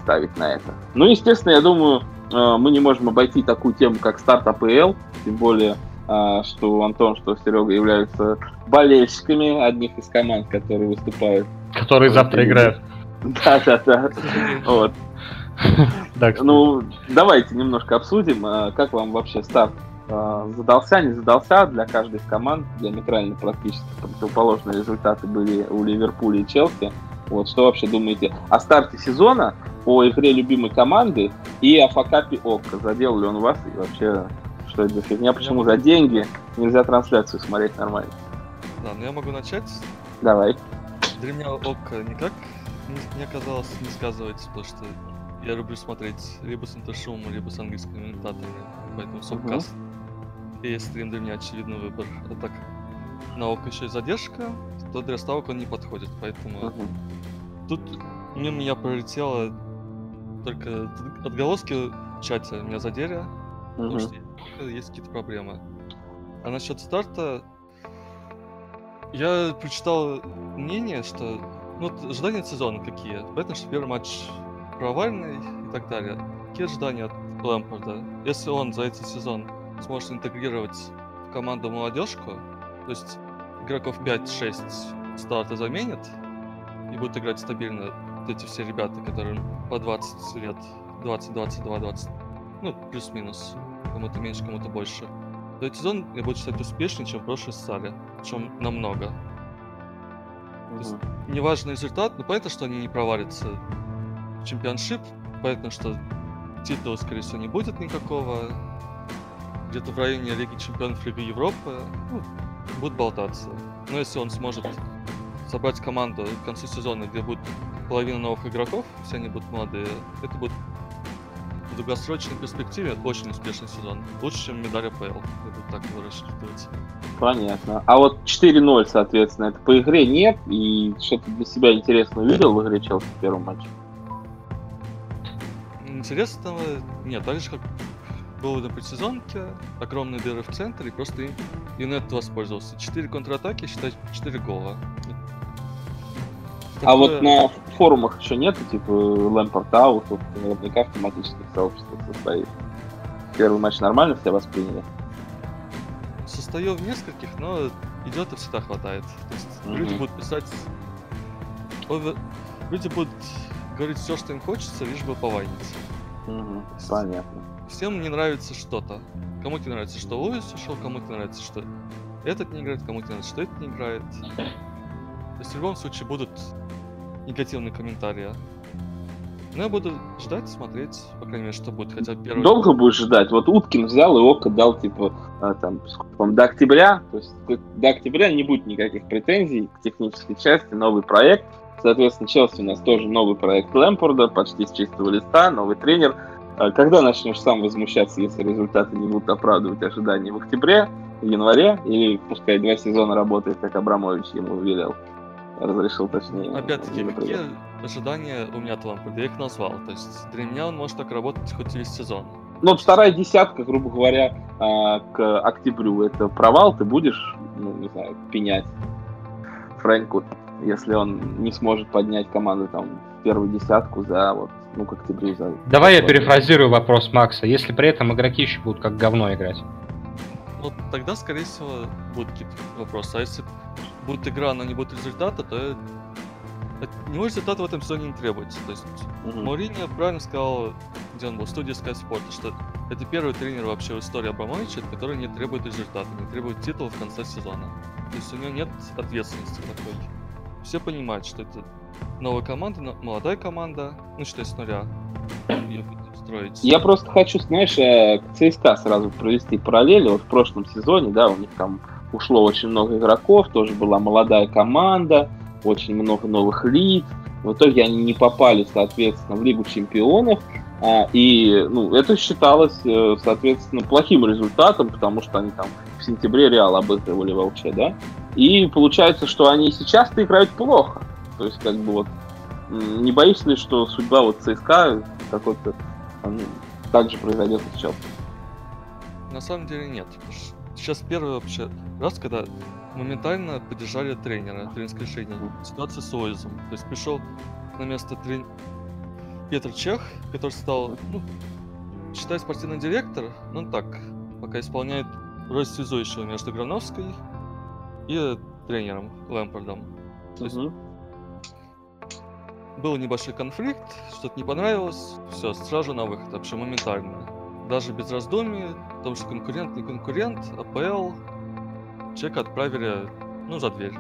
S1: ставить на это. Ну, естественно, я думаю, э, мы не можем обойти такую тему, как старт АПЛ, тем более, э, что Антон, что Серега являются болельщиками одних из команд, которые выступают.
S2: Которые завтра играют.
S1: Да-да-да. Вот.
S2: Так что-
S1: Ну, давайте немножко обсудим, э, как вам вообще старт задался, не задался для каждой из команд. Диаметрально практически противоположные результаты были у Ливерпуля и Челси. Вот, что вообще думаете о старте сезона, о игре любимой команды и о факапе ОККО? Задел ли он вас и вообще что это за фигня? Почему за деньги нельзя трансляцию смотреть нормально?
S3: Да, но я могу начать.
S1: Давай.
S3: Для меня ОККО никак не, не оказалось не сказывается, потому что я люблю смотреть либо с интершумом, либо с английскими комментаторами, поэтому субкаст и стрим для меня очевидный выбор. А так, на ОККО еще и задержка, то для ставок он не подходит, поэтому
S1: Мгм.
S3: тут мимо меня пролетело только отголоски в чате меня задели, потому
S1: Мгм.
S3: что ОККО есть какие-то проблемы. А насчет старта, я прочитал мнение, что ну, вот ожидания от сезона какие. Понятно, что первый матч провальный и так далее. какие ожидания от Лэмпорда? Если он за этот сезон сможет интегрировать в команду молодежку, то есть игроков 5-6 старта заменит и будет играть стабильно вот эти все ребята, которым по 20 лет, 20, 22, 20, ну, плюс-минус, кому-то меньше, кому-то больше, то этот сезон я буду считать успешнее, чем прошлый стали, причем намного. То есть, неважно результат, но понятно, что они не провалятся в чемпионшип, понятно, что титула, скорее всего, не будет никакого. Где-то в районе Лиги Чемпионов Лиги Европы ну, будут болтаться. Но если он сможет собрать команду к концу сезона, где будет половина новых игроков, все они будут молодые, это будет в долгосрочной перспективе очень успешный сезон. Лучше, чем медаль АПЛ, я буду так его рассчитывать.
S1: Понятно. А вот 4-0, соответственно, это по игре нет? И что-то для себя интересно увидел в игре Челси в первом матче?
S3: Интересного нет. Так же, как было на предсезонке, огромные дыры в центре, и просто Юнет воспользовался. 4 контратаки, считай, 4 гола.
S1: А вот на форумах еще нету, типа, Лэмпорт аут, тут наверняка автоматически сообщество состоит. Первый матч нормально все восприняли?
S3: Состою в нескольких, но идиотов всегда хватает. То есть mm-hmm. люди будут писать... Люди будут говорить все, что им хочется, лишь бы повайнить.
S1: Mm-hmm. Понятно.
S3: Всем не нравится что-то. Кому-то нравится, что Луис ушел, кому-то нравится, что этот не играет, кому-то нравится, что этот не играет. То есть в любом случае будут негативные комментарии. Но я буду ждать, смотреть, по крайней мере, что будет хотя бы первый...
S1: Долго будешь ждать? Вот Уткин взял и Око дал, типа, а, там, сколько, до октября. То есть до октября не будет никаких претензий к технической части, новый проект. Соответственно, Челси у нас тоже новый проект Лэмпорда, почти с чистого листа, новый тренер. А когда начнешь сам возмущаться, если результаты не будут оправдывать ожидания в октябре, в январе, или пускай два сезона работает, как Абрамович ему велел? разрешил точнее.
S3: Опять-таки, какие ожидания у меня? Я их назвал. То есть для меня он может так работать хоть весь сезон.
S1: Ну, вторая десятка, грубо говоря, а, к октябрю это провал, ты будешь, ну, не знаю, пенять Фрэнку, если он не сможет поднять команду там в первую десятку за вот, ну, к октябрю за...
S2: Давай я перефразирую вопрос Макса. Если при этом игроки еще будут как говно играть?
S3: Ну, тогда, скорее всего, будут какие-то вопросы. А если будет игра, но не будет результата, то от него результата в этом сезоне не требуется. То есть mm-hmm. Мауриньо правильно сказал, где он был, в студии Sky Sport, что это первый тренер вообще в истории Абрамовича, который не требует результата, не требует титула в конце сезона. То есть у него нет ответственности такой. Все понимают, что это новая команда, молодая команда, ну, считай, с нуля.
S1: строить. Я просто хочу, знаешь, э, к ЦСКА сразу провести параллели. Вот в прошлом сезоне, да, у них там ушло очень много игроков, тоже была молодая команда, очень много новых лиц. В итоге они не попали, соответственно, в Лигу чемпионов. А, и ну, это считалось, э, соответственно, плохим результатом, потому что они там в сентябре Реал обыгрывали в да? И получается, что они сейчас-то играют плохо. То есть, как бы вот, не боишься ли, что судьба вот ЦСКА какой-то так же произойдет и сейчас?
S3: На самом деле нет сейчас первый вообще раз, когда моментально поддержали тренера, тренерское решение. Ситуация с Оизом. То есть пришел на место трен... Петр Чех, который стал, ну, считай, спортивный директор, ну так, пока исполняет роль связующего между Грановской и тренером Лэмпордом. То есть был небольшой конфликт, что-то не понравилось, все, сразу на выход, вообще моментально даже без раздумий, потому что конкурент не конкурент, АПЛ, человека отправили, ну, за дверь.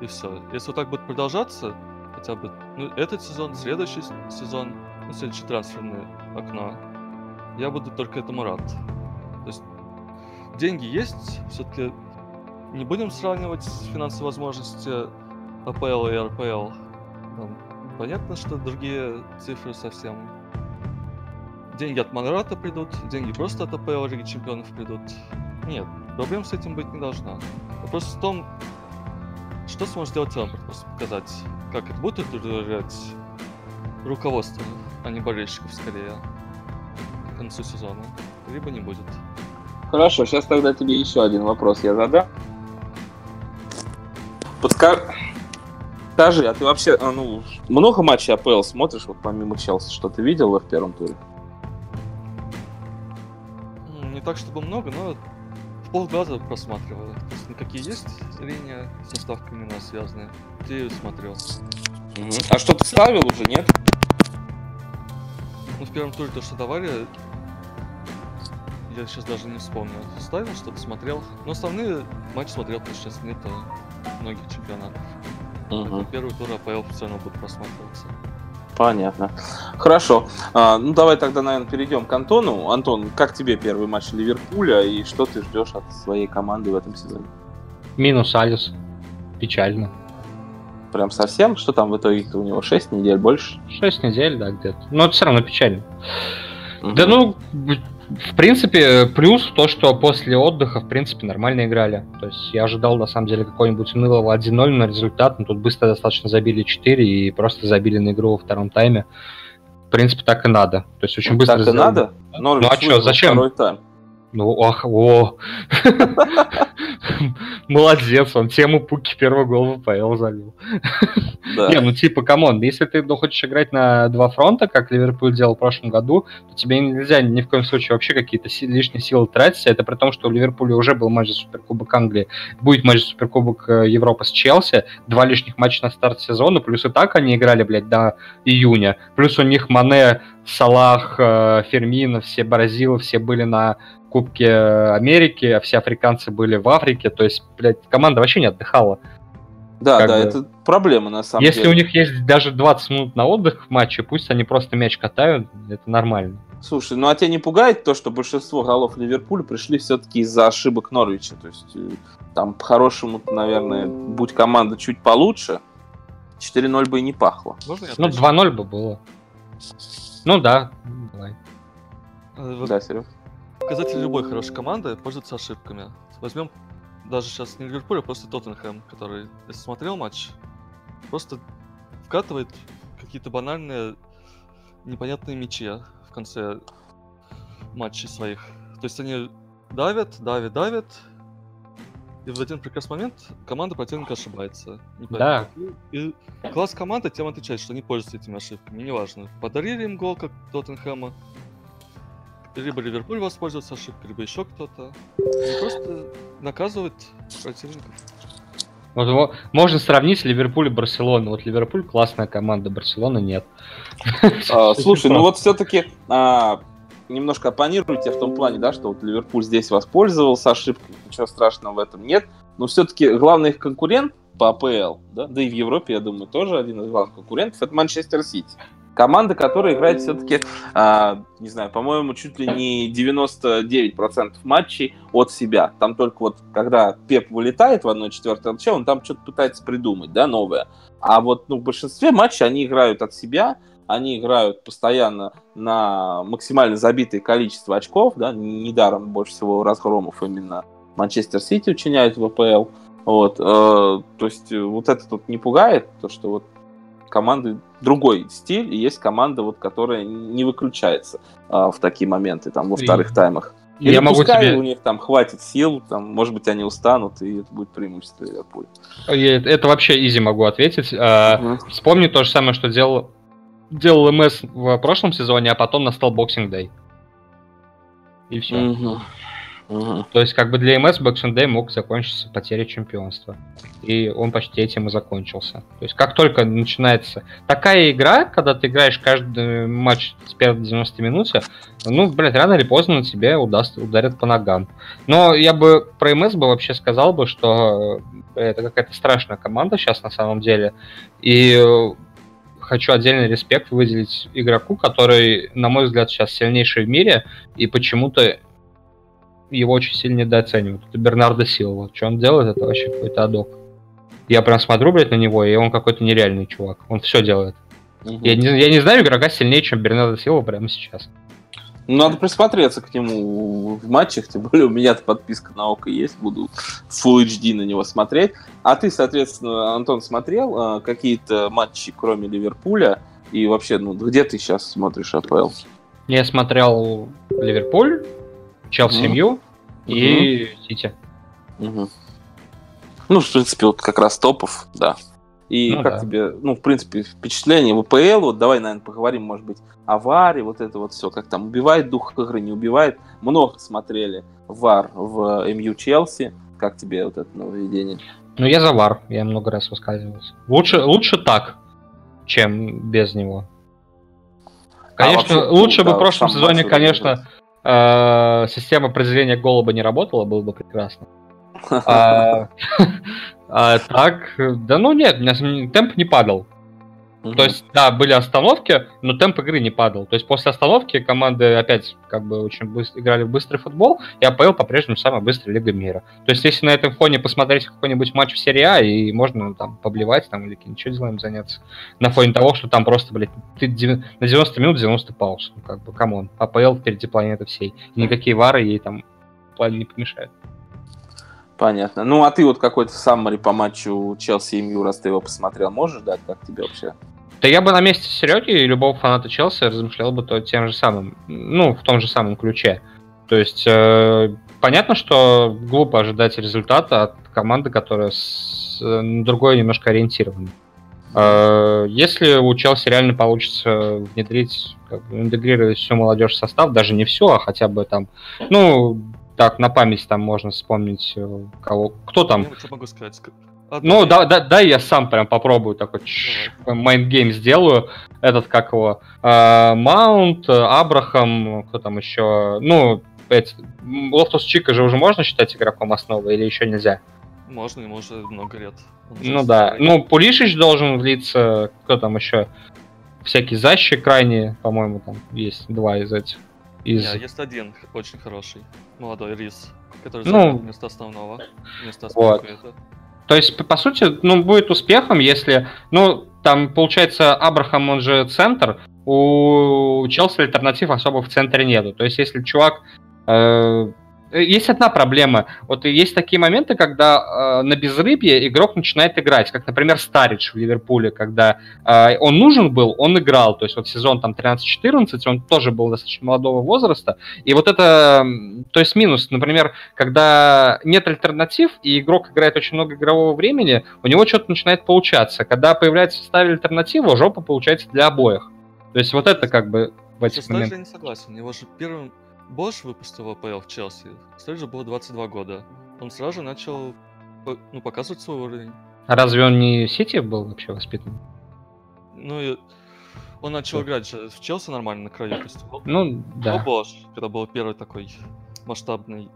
S3: И все. Если вот так будет продолжаться, хотя бы ну, этот сезон, следующий сезон, ну, следующее трансферное окно, я буду только этому рад. То есть деньги есть, все-таки не будем сравнивать финансовые возможности АПЛ и РПЛ. Там, понятно, что другие цифры совсем деньги от Монрата придут, деньги просто от АПЛ Лиги Чемпионов придут. Нет, проблем с этим быть не должно. Вопрос в том, что сможет сделать Лампорт, просто показать, как это будет удовлетворять руководство, а не болельщиков скорее к концу сезона, либо не будет.
S1: Хорошо, сейчас тогда тебе еще один вопрос я задам. Подскажи, Скажи, а ты вообще, а, ну, много матчей АПЛ смотришь, вот помимо Челси, что ты видел в первом туре?
S3: так, чтобы много, но в полглаза просматриваю. То есть, ну, какие есть линии со ставками у нас связанные, те смотрел.
S1: Мгм. А что ты ставил уже, нет?
S3: Ну, в первом туре то, что давали, я сейчас даже не вспомню. Ставил, что-то смотрел. Но основные матчи смотрел, потому что сейчас нет э, многих чемпионатов.
S1: Мгм.
S3: Первый тур АПЛ равно будет просматриваться.
S1: Понятно. Хорошо. А, ну, давай тогда, наверное, перейдем к Антону. Антон, как тебе первый матч Ливерпуля и что ты ждешь от своей команды в этом сезоне?
S2: Минус Алис. Печально.
S1: Прям совсем? Что там в итоге у него 6 недель больше?
S2: 6 недель, да, где-то. Но это все равно печально.
S1: Мгм.
S2: Да ну, в принципе, плюс то, что после отдыха, в принципе, нормально играли. То есть я ожидал, на самом деле, какой-нибудь унылого 1-0 на результат, но тут быстро достаточно забили 4 и просто забили на игру во втором тайме. В принципе, так и надо. То есть очень быстро
S1: Так и
S2: сделали.
S1: надо? Норвич
S2: Ну, а
S1: выиграл
S2: зачем? Ну, ах, о. Молодец, он Теему Пукки первый гол в ПЛ забил.
S1: Да.
S2: Не, ну типа, come on, если ты ну, хочешь играть на два фронта, как Ливерпуль делал в прошлом году, то тебе нельзя ни в коем случае вообще какие-то си- лишние силы тратить. Это при том, что у Ливерпуля уже был матч за Суперкубок Англии, будет матч за Суперкубок э, Европы с Челси, два лишних матча на старт сезона, плюс и так они играли, блядь, до июня. Плюс у них Мане, Салах, э, Фермино, все Бразилы, все были на Кубке Америки, а все африканцы были в Африке. То есть, блядь, команда вообще не отдыхала.
S1: Да,
S2: Как
S1: да,
S2: бы-
S1: это проблема на самом
S2: Если
S1: деле.
S2: у них есть даже 20 минут на отдых в матче, пусть они просто мяч катают, это нормально.
S1: Слушай, ну а тебя не пугает то, что большинство голов Ливерпуля пришли все-таки из-за ошибок Норвича? То есть э, там по-хорошему, наверное, будь команда чуть получше, 4-0 бы и не пахло.
S2: Ну,
S3: отвечу?
S2: 2-0 бы было. Ну да, давай.
S3: Э, вот
S1: Да, Серег?
S3: Показатель любой хорошей команды пользуется ошибками. Возьмем даже сейчас не Ливерпуль, а просто Тоттенхэм, который, если смотрел матч, просто вкатывает какие-то банальные непонятные мячи в конце матчей своих. То есть они давят, давят, давят, и в один прекрасный момент команда противника ошибается. Как. И класс команды тем отличается, что они пользуются этими ошибками. Неважно, подарили им гол, как Тоттенхэма, либо Ливерпуль воспользовался ошибкой, либо еще кто-то. Они просто наказывают противников.
S2: Вот можно сравнить Ливерпуль и Барселону. Вот Ливерпуль классная команда, Барселона нет.
S1: А, слушай, ну вот все-таки немножко оппонируйте в том плане, да, что вот Ливерпуль здесь воспользовался ошибкой, ничего страшного в этом нет. Но все-таки главный их конкурент по АПЛ, да, да и в Европе, я думаю, тоже один из главных конкурентов, это Манчестер Сити. Команда, которая играет все-таки, не знаю, по-моему, чуть ли не 99% матчей от себя. Там только вот, когда Пеп вылетает в 1-4 ЛЧ, он там что-то пытается придумать, да, новое. А вот ну, в большинстве матчей они играют от себя, они играют постоянно на максимально забитое количество очков, да, недаром больше всего разгромов именно Манчестер Сити учиняют в АПЛ. Вот, э, то есть э, вот это тут не пугает, то что вот команды другой стиль, и есть команда, вот, которая не выключается э, в такие моменты, там, во
S2: И-
S1: вторых таймах. Или
S2: Я могу тебе...
S1: у них там хватит сил, там, может быть, они устанут, и это будет преимущество Ливерпуля.
S2: Это вообще изи могу ответить.
S1: Мгм.
S2: Вспомни то же самое, что делал, делал МС в прошлом сезоне, а потом настал Boxing Day. И все.
S1: Мгм. Мгм.
S2: То есть, как бы для МС Boxing Day мог закончиться потерей чемпионства. И он почти этим и закончился. То есть, как только начинается такая игра, когда ты играешь каждый матч с первой до 90 минуты, ну, блядь, рано или поздно тебе удастся, ударят по ногам. Но я бы про МС бы вообще сказал бы, что э, это какая-то страшная команда сейчас на самом деле. И хочу отдельный респект выделить игроку, который, на мой взгляд, сейчас сильнейший в мире, и почему-то его очень сильно недооценивают. Это Бернардо Силва. Что он делает, это вообще какой-то адок. Я прям смотрю, блядь, на него, и он какой-то нереальный чувак. Он все делает.
S1: Мгм.
S2: Я, не, я не знаю игрока сильнее, чем Бернардо Силва прямо сейчас.
S1: Ну, надо присмотреться к нему в матчах, тем более у меня-то подписка на ОКО есть, буду Full HD на него смотреть. А ты, соответственно, Антон, смотрел э, какие-то матчи, кроме Ливерпуля? И вообще, ну, где ты сейчас смотришь АПЛ?
S2: Я смотрел Ливерпуль, Челси
S1: Мгм.
S2: Мью и Сити.
S1: Мгм. Ну, в принципе, вот как раз топов, да. И
S2: Ну
S1: как
S2: да.
S1: тебе, ну, в принципе, впечатление в АПЛ, вот давай, наверное, поговорим, может быть, о ВАРе, вот это вот все, как там убивает дух игры, не убивает. Много смотрели ВАР в МЮ Челси. Как тебе вот это нововведение?
S2: Ну, я за вар, я много раз высказывался. Лучше, лучше так, чем без него. Конечно,
S1: А вообще,
S2: лучше
S1: ну,
S2: бы
S1: да,
S2: в прошлом сезоне, конечно, э, система определения гола бы не работала, было бы прекрасно. А, а так, да ну нет, у меня темп не падал. То есть, да, были остановки, но темп игры не падал. То есть после остановки команды опять как бы очень быстро играли в быстрый футбол, и АПЛ по-прежнему самая быстрая лига мира. То есть если на этом фоне посмотреть какой-нибудь матч в серии А, и можно ну, там поблевать там или каким-нибудь делом заняться, на фоне того, что там просто, блядь, ты на 90 минут 90 пауз. Ну, как бы, come on, АПЛ впереди планеты всей. И никакие вары ей там плане не помешают.
S1: Понятно. Ну, а ты вот какой-то summary по матчу Челси и МЮ, раз ты его посмотрел, можешь дать? Как тебе вообще?
S2: Да я бы на месте Сереги и любого фаната Челси размышлял бы то тем же самым, ну, в том же самом ключе. То есть, э, понятно, что глупо ожидать результата от команды, которая с, э, на другое немножко ориентирована. Э, если у Челси реально получится внедрить, как бы, интегрировать всю молодежь в состав, даже не все, а хотя бы там, ну, так, на память там можно вспомнить, э, кого, кто там,
S3: Я что могу сказать. Ск- одно
S2: ну, да, да, да, я сам прям попробую такой mind game сделаю. Этот, как его, Маунт, Абрахам, кто там еще, ну, Лофтус-Чика же уже можно считать игроком основы или еще нельзя?
S3: Можно, ему уже много лет.
S2: Ну да,
S3: старый.
S2: ну, Пулишич должен влиться, кто там еще, всякий защик крайне, по-моему, там есть два из этих. Из...
S3: Не, есть один очень хороший, молодой Рис, который
S2: Ну,
S3: вместо основного, вместо
S2: вот. То есть, по, по сути, ну, будет успехом, если, ну, там, получается, Абрахам, он же центр, у Челси альтернатив особо в центре нету. То есть, если чувак... э, есть одна проблема. Вот есть такие моменты, когда э, на безрыбье игрок начинает играть, как, например, Старидж в Ливерпуле, когда э, он нужен был, он играл. То есть вот сезон там 13-14, он тоже был достаточно молодого возраста. И вот это, то есть минус, например, когда нет альтернатив, и игрок играет очень много игрового времени, у него что-то начинает получаться. Когда появляется в составе альтернатива, жопа получается для обоих. То есть вот это как бы в
S3: Со
S2: этих
S3: Стариджем
S2: моментах.
S3: я не согласен. Его же первым Бош выпустил АПЛ в Челси. Стариджу было 22 года. Он сразу же начал ну, показывать свой уровень.
S2: А разве он не Сити был вообще воспитан?
S3: Ну и он начал играть же в Челси нормально на краю.
S2: Ну, да.
S3: Бош, когда был первый такой масштабный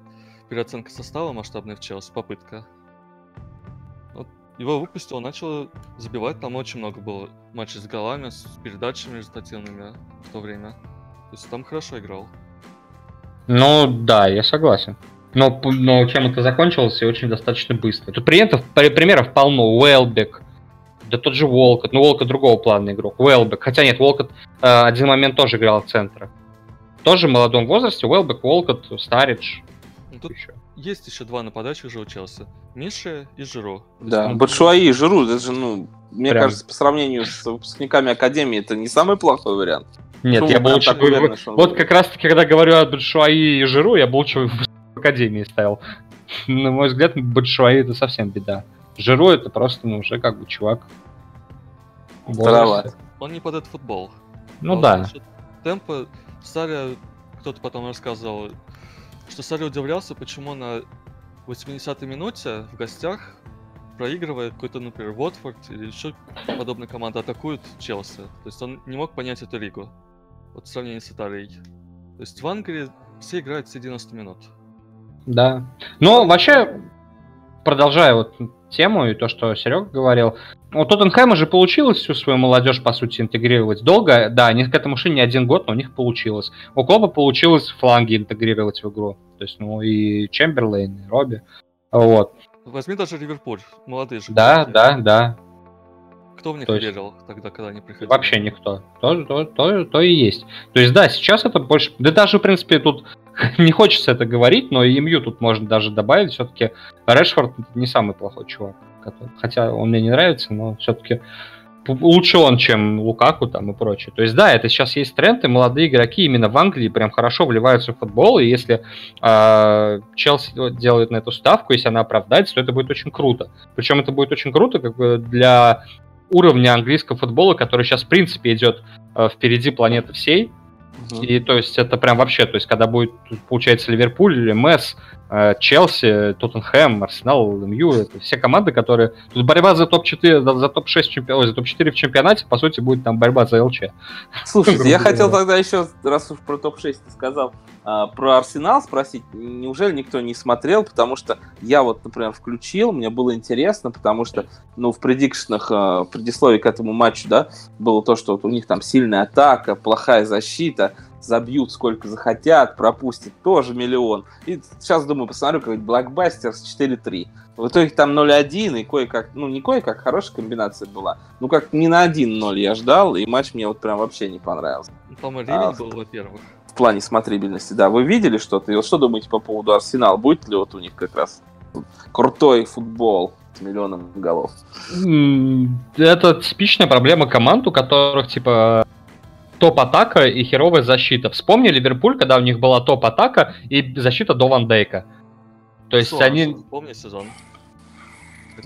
S3: переоценка состава, масштабный в Челси, попытка. Вот его выпустил, он начал забивать, там очень много было матчей с голами, с передачами результативными в то время. То есть там хорошо играл.
S2: Ну, да, я согласен. Но, но чем это закончилось, и очень достаточно быстро. Тут примеров, при- примеров полно. Уэлбек, да тот же Волкот. Ну, Волкот другого плана игрок. Уэлбек. Хотя нет, Волкот э, один момент тоже играл в центре. Тоже в молодом возрасте. Уэлбек, Волкот, Старидж.
S3: Ну, тут
S2: Еще.
S3: есть еще два нападающих же у Челси. Миши и Жиро.
S1: Да,
S2: Ну,
S1: Батшуаи и Жиру, это же, ну, мне
S2: Прям.
S1: кажется, по сравнению с выпускниками Академии, это не самый плохой вариант.
S2: Нет,
S1: Ну,
S2: я
S1: вы
S2: бы
S1: прям
S2: лучше... вот как раз таки, когда говорю о Батшуаи и Жиру, я бы лучше в Академии ставил. На мой взгляд, Батшуаи это совсем беда. Жиру это просто, ну, уже как бы чувак.
S1: Староват.
S3: Он не под этот футбол.
S2: Ну
S3: А
S2: да.
S3: Темпа Саря, кто-то потом рассказывал, что Саря удивлялся, почему на 80-й минуте в гостях проигрывает какой-то, например, Уотфорд или еще подобная команда атакует Челси. То есть он не мог понять эту лигу. Вот в сравнении с Италией. То есть в Англии все играют все 90 минут.
S2: Да. Но вообще, продолжая вот тему и то, что Серега говорил, у Тоттенхэма же получилось всю свою молодежь, по сути, интегрировать. Долго, да, они к этому шли не один год, но у них получилось. У Клопа получилось фланги интегрировать в игру. То есть, ну, и Чемберлейн, и Робби. Вот.
S3: Возьми даже Ливерпуль, молодые же.
S2: Да, да, да.
S3: Кто в них
S2: То есть-
S3: верил тогда, когда они приходили?
S2: Вообще никто. То, то, то, то и есть. То есть, да, сейчас это больше... Да даже, в принципе, тут не хочется это говорить, но и МЮ тут можно даже добавить. Все-таки Решфорд не самый плохой чувак. Хотя он мне не нравится, но все-таки лучше он, чем Лукаку там и прочее. То есть, да, это сейчас есть тренд, и молодые игроки именно в Англии прям хорошо вливаются в футбол, и если э, Челси делает на эту ставку, если она оправдается, то это будет очень круто. Причем это будет очень круто как бы для уровня английского футбола, который сейчас, в принципе, идет э, впереди планеты всей.
S1: Мгм.
S2: И то есть это прям вообще, то есть когда будет, получается, Ливерпуль или Месс, Челси, Тоттенхэм, Арсенал, МЮ, это все команды, которые... Тут борьба за топ-4, за, за топ-6 чемпион... ой, за топ-4 в чемпионате, по сути, будет там борьба за ЛЧ.
S1: Слушайте, я хотел тогда еще, раз уж про топ-6 ты сказал, а, про Арсенал спросить. Неужели никто не смотрел? Потому что я вот, например, включил, мне было интересно, потому что, ну, в предикшенах, а, в предисловии к этому матчу, да, было то, что вот у них там сильная атака, плохая защита, забьют сколько захотят, пропустят тоже миллион. И сейчас, думаю, посмотрю какой-нибудь блокбастер с 4-3. В итоге там 0-1, и кое-как, ну не кое-как, хорошая комбинация была. Ну как не на 1-0 я ждал, и матч мне вот прям вообще не понравился.
S3: Ну, По-моему,
S1: А,
S3: был, во-первых.
S1: В плане смотрибельности, да. Вы видели что-то? И вот что думаете по поводу Арсенала? Будет ли вот у них как раз крутой футбол с миллионом голов?
S2: Это типичная проблема команд, у которых, типа, топ-атака и херовая защита. Вспомни Ливерпуль, когда у них была топ-атака и защита до Ван Дейка. То есть
S3: Суарес,
S2: они...
S3: Помни сезон.